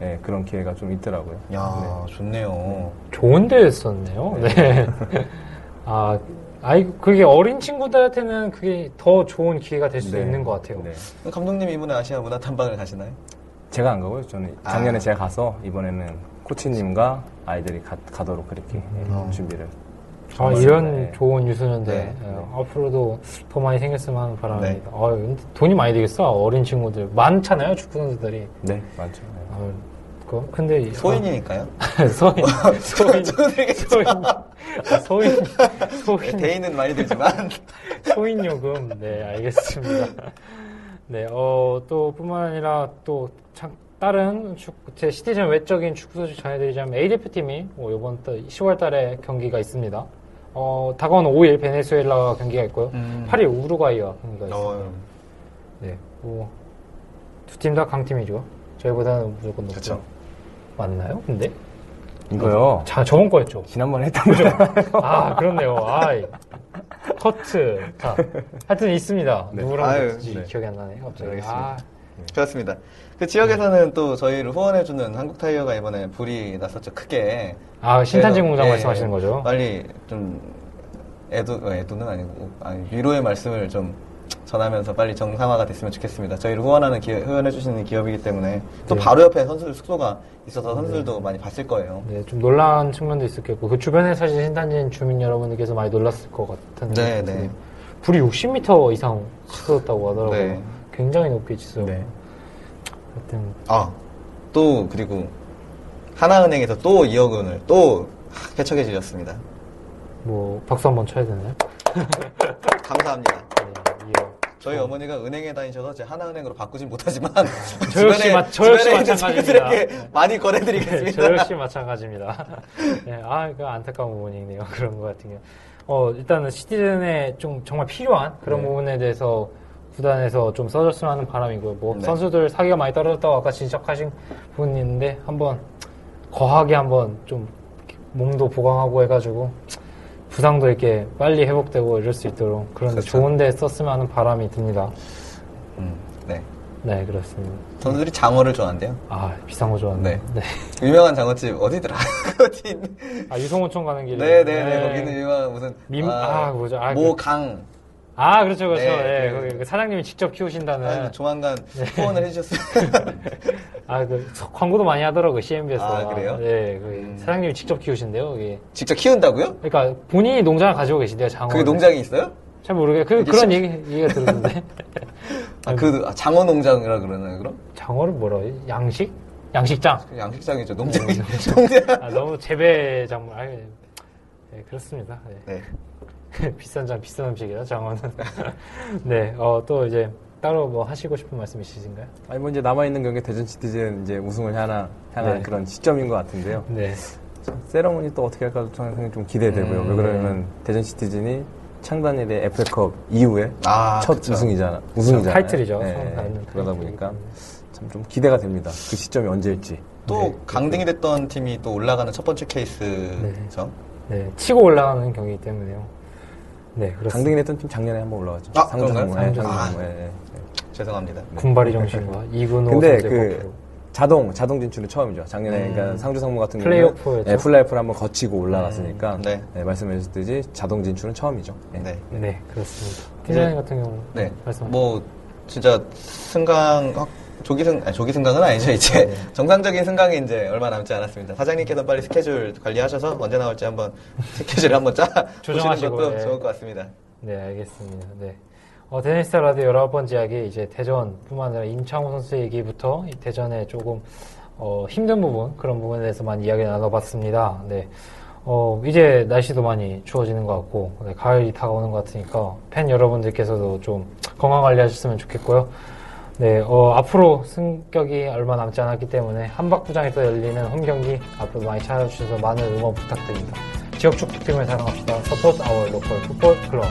Speaker 3: 예, 그런 기회가 좀 있더라고요.
Speaker 2: 야, 좋네요.
Speaker 1: 좋은 데였었네요. 네. 아, 아이 그게 어린 친구들한테는 그게 더 좋은 기회가 될수
Speaker 3: 네.
Speaker 1: 있는 것 같아요.
Speaker 3: 네.
Speaker 2: 감독님 이번에 아시아 문화 탐방을 가시나요?
Speaker 3: 제가 안 가고요. 저는 작년에
Speaker 2: 아.
Speaker 3: 제가 가서 이번에는 코치님과 아이들이 가, 도록 그렇게 예,
Speaker 2: 음.
Speaker 3: 준비를
Speaker 1: 아, 이런
Speaker 3: 네.
Speaker 1: 좋은 유소년들
Speaker 2: 네.
Speaker 1: 예, 앞으로도 더 많이 생겼으면 하는 바람입니다.
Speaker 2: 네.
Speaker 1: 아, 근데 돈이 많이 되겠어. 어린 친구들 많잖아요, 축구 선수들이.
Speaker 3: 네, 많죠. 네.
Speaker 1: 아, 그 근데 이-
Speaker 2: 소인이니까요.
Speaker 1: 아, 소인 소인 소인 아, 소인 소인
Speaker 2: 대인은 많이 들지만
Speaker 1: 소인 요금. 네, 알겠습니다. 네, 어, 또 뿐만 아니라 또 참, 다른 축구, 제 시티즌 외적인 축구 소식 전해드리자면 A 대표팀이 뭐 이번 달 10월 달에 경기가 있습니다. 어, 다가오는 5일 베네수엘라 경기가 있고요.
Speaker 2: 음.
Speaker 1: 8일 우루과이와 경기가 있습니다.
Speaker 2: 어,
Speaker 1: 네, 뭐, 두 팀 다 강팀이죠. 저희보다는 무조건 높죠. 맞나요? 근데?
Speaker 3: 이거요.
Speaker 1: 자, 저번 거였죠.
Speaker 3: 지난번에 했던 거죠.
Speaker 1: 아, 그렇네요. 아이. 커트. 자, 하여튼 있습니다.
Speaker 3: 네.
Speaker 1: 누구랑
Speaker 2: 아유,
Speaker 1: 했지
Speaker 3: 네.
Speaker 1: 기억이 안 나네, 갑자기.
Speaker 2: 알겠습니다.
Speaker 1: 아,
Speaker 2: 그렇습니다. 그 지역에서는 또 저희를 후원해주는 한국 타이어가 이번에 불이 났었죠. 크게.
Speaker 1: 아, 신탄진 공장
Speaker 2: 예,
Speaker 1: 말씀하시는 거죠?
Speaker 2: 빨리 좀 애도 어, 애도는 아니고 아니, 위로의 말씀을 좀 전하면서 빨리 정상화가 됐으면 좋겠습니다. 저희를 후원하는 기업, 후원해주시는 기업이기 때문에 또
Speaker 1: 네.
Speaker 2: 바로 옆에 선수들 숙소가 있어서 선수들도 많이 봤을 거예요.
Speaker 1: 네, 좀 놀라운 측면도 있었겠고, 그 주변에 사실 신탄진 주민 여러분들께서 많이 놀랐을 것 같은.
Speaker 2: 네, 네.
Speaker 1: 불이 60m 이상 치솟았다고 하더라고요.
Speaker 2: 네.
Speaker 1: 굉장히 높게 치솟
Speaker 3: 네.
Speaker 1: 하여튼,
Speaker 2: 아, 또 그리고 하나은행에서 또 2억 원을 또 개척해 주셨습니다.
Speaker 1: 뭐, 박수 한번 쳐야 되나요?
Speaker 2: 감사합니다.
Speaker 1: 네.
Speaker 2: 저희 어머니가 은행에 다니셔서 제 하나은행으로 바꾸진 못하지만
Speaker 1: 저 역시 마- 저 역시
Speaker 2: 주변에 있는
Speaker 1: 마찬가지입니다.
Speaker 2: 친구들에게 많이
Speaker 1: 네,
Speaker 2: 권해드리겠습니다.
Speaker 1: 저 역시 마찬가지입니다. 네, 아, 그 안타까운 부분이네요. 그런 것 같은 경우. 어, 일단은 시티즌에 좀 정말 필요한 그런
Speaker 3: 네.
Speaker 1: 부분에 대해서 구단에서 좀 써줬으면 하는 바람이고요. 뭐,
Speaker 2: 네.
Speaker 1: 선수들 사기가 많이 떨어졌다고 아까 지적하신 부분이 있는데, 한번 거하게 한번 좀 몸도 보강하고 해가지고, 부상도 이렇게 빨리 회복되고 이럴 수 있도록 그런
Speaker 2: 그렇죠.
Speaker 1: 좋은 데 썼으면 하는 바람이 듭니다.
Speaker 2: 음, 네.
Speaker 1: 네, 그렇습니다.
Speaker 2: 선수들이 장어를 좋아한대요.
Speaker 1: 아, 비싼 거 좋아하네.
Speaker 2: 네. 유명한 장어집 어디더라? 어디?
Speaker 1: 아, 유성호촌 가는 길에.
Speaker 2: 네네 네. 거기는 유명한 무슨
Speaker 1: 민- 아, 뭐죠? 아, 그-
Speaker 2: 모강.
Speaker 1: 아, 그렇죠, 그렇죠.
Speaker 2: 네,
Speaker 1: 예,
Speaker 2: 그-
Speaker 1: 거기 그 사장님이 직접 키우신다는.
Speaker 2: 아, 조만간
Speaker 1: 네.
Speaker 2: 후원을 해주셨어요.
Speaker 1: 아, 그 광고도 많이 하더라고요, CMB에서.
Speaker 2: 아, 그래요?
Speaker 1: 네, 그
Speaker 2: 음.
Speaker 1: 사장님이 직접 키우신대요, 거기.
Speaker 2: 직접 키운다고요?
Speaker 1: 그러니까 본인이 농장을 가지고 계신대요, 장어.
Speaker 2: 그게 농장이 있어요?
Speaker 1: 잘 모르겠어요. 그, 그런
Speaker 2: 시-
Speaker 1: 얘기, 얘기가 들었는데.
Speaker 2: 아, 그 아, 장어 농장이라 그러나요, 그럼?
Speaker 1: 장어를 뭐라 해? 양식? 양식장.
Speaker 2: 양식장이죠, 농장이. 농장.
Speaker 1: 아, 너무 재배 작물. 아, 네, 그렇습니다. 네.
Speaker 2: 네.
Speaker 1: 비싼 장, 비싼 음식이라, 장어는. 네, 어, 또 이제 따로 뭐 하시고 싶은 말씀 있으신가요?
Speaker 3: 아니 뭐 이제 남아 있는 경기 대전 시티즌 이제 우승을 향한 향한
Speaker 1: 네.
Speaker 3: 그런 시점인 것 같은데요.
Speaker 1: 네.
Speaker 3: 세레모니 또 어떻게 할까 저는 상당히 좀 기대되고요.
Speaker 2: 음.
Speaker 3: 왜 그러냐면 대전 시티즌이 창단 이래 FA컵 이후에
Speaker 2: 아,
Speaker 3: 첫
Speaker 2: 그쵸.
Speaker 3: 우승이잖아. 우승이잖아요.
Speaker 1: 타이틀이죠.
Speaker 3: 네, 그러다 보니까. 참 좀 기대가 됩니다. 그 시점이 언제일지.
Speaker 2: 또
Speaker 3: 네.
Speaker 2: 강등이 됐던 팀이 또 올라가는 첫 번째 케이스죠.
Speaker 1: 네, 치고 올라가는 경기이기 때문에요. 네, 그렇습니다.
Speaker 3: 강등이 됐던 팀 작년에 한번 올라갔죠.
Speaker 2: 아,
Speaker 3: 상주? 상무. 예,
Speaker 1: 상주
Speaker 3: 상주
Speaker 2: 상무.
Speaker 3: 상무. 예, 예.
Speaker 2: 죄송합니다.
Speaker 1: 군발이 정신과 이근호
Speaker 3: 근데 그. 자동 자동 진출은 처음이죠. 작년에
Speaker 2: 음.
Speaker 3: 그러니까 상주 상무 같은
Speaker 1: 플레이오프였죠?
Speaker 3: 경우는 예, 플레이오프를 한번 거치고 올라갔으니까
Speaker 2: 음, 네.
Speaker 3: 예, 말씀하셨듯이 자동 진출은 처음이죠. 예.
Speaker 2: 네.
Speaker 1: 네, 그렇습니다. 팀장님 같은 경우
Speaker 2: 네.
Speaker 1: 말씀.
Speaker 2: 뭐 진짜 승강 확- 조기 승 아니, 조기 승강은 아니죠 이제
Speaker 1: 네.
Speaker 2: 정상적인 승강이 이제 얼마 남지 않았습니다. 사장님께서 빨리 스케줄 관리하셔서 언제 나올지 한번 스케줄을 한번 짜 보시는 것도
Speaker 1: 네.
Speaker 2: 좋을 것 같습니다.
Speaker 1: 네, 알겠습니다. 네. 어, 테니스타 라디오 19번째 이야기, 이제 대전뿐만 아니라 임창호 선수 얘기부터 이 대전의 조금, 어, 힘든 부분, 그런 부분에 대해서 많이 이야기 나눠봤습니다. 네. 어, 이제 날씨도 많이 추워지는 것 같고, 네, 가을이 다가오는 것 같으니까, 팬 여러분들께서도 좀 건강 관리하셨으면 좋겠고요. 네, 어, 앞으로 승격이 얼마 남지 않았기 때문에 한밭구장에 또 열리는 홈 경기 앞으로 많이 찾아주셔서 많은 응원 부탁드립니다. 지역 축구팀을 사랑합시다. Support our local football club.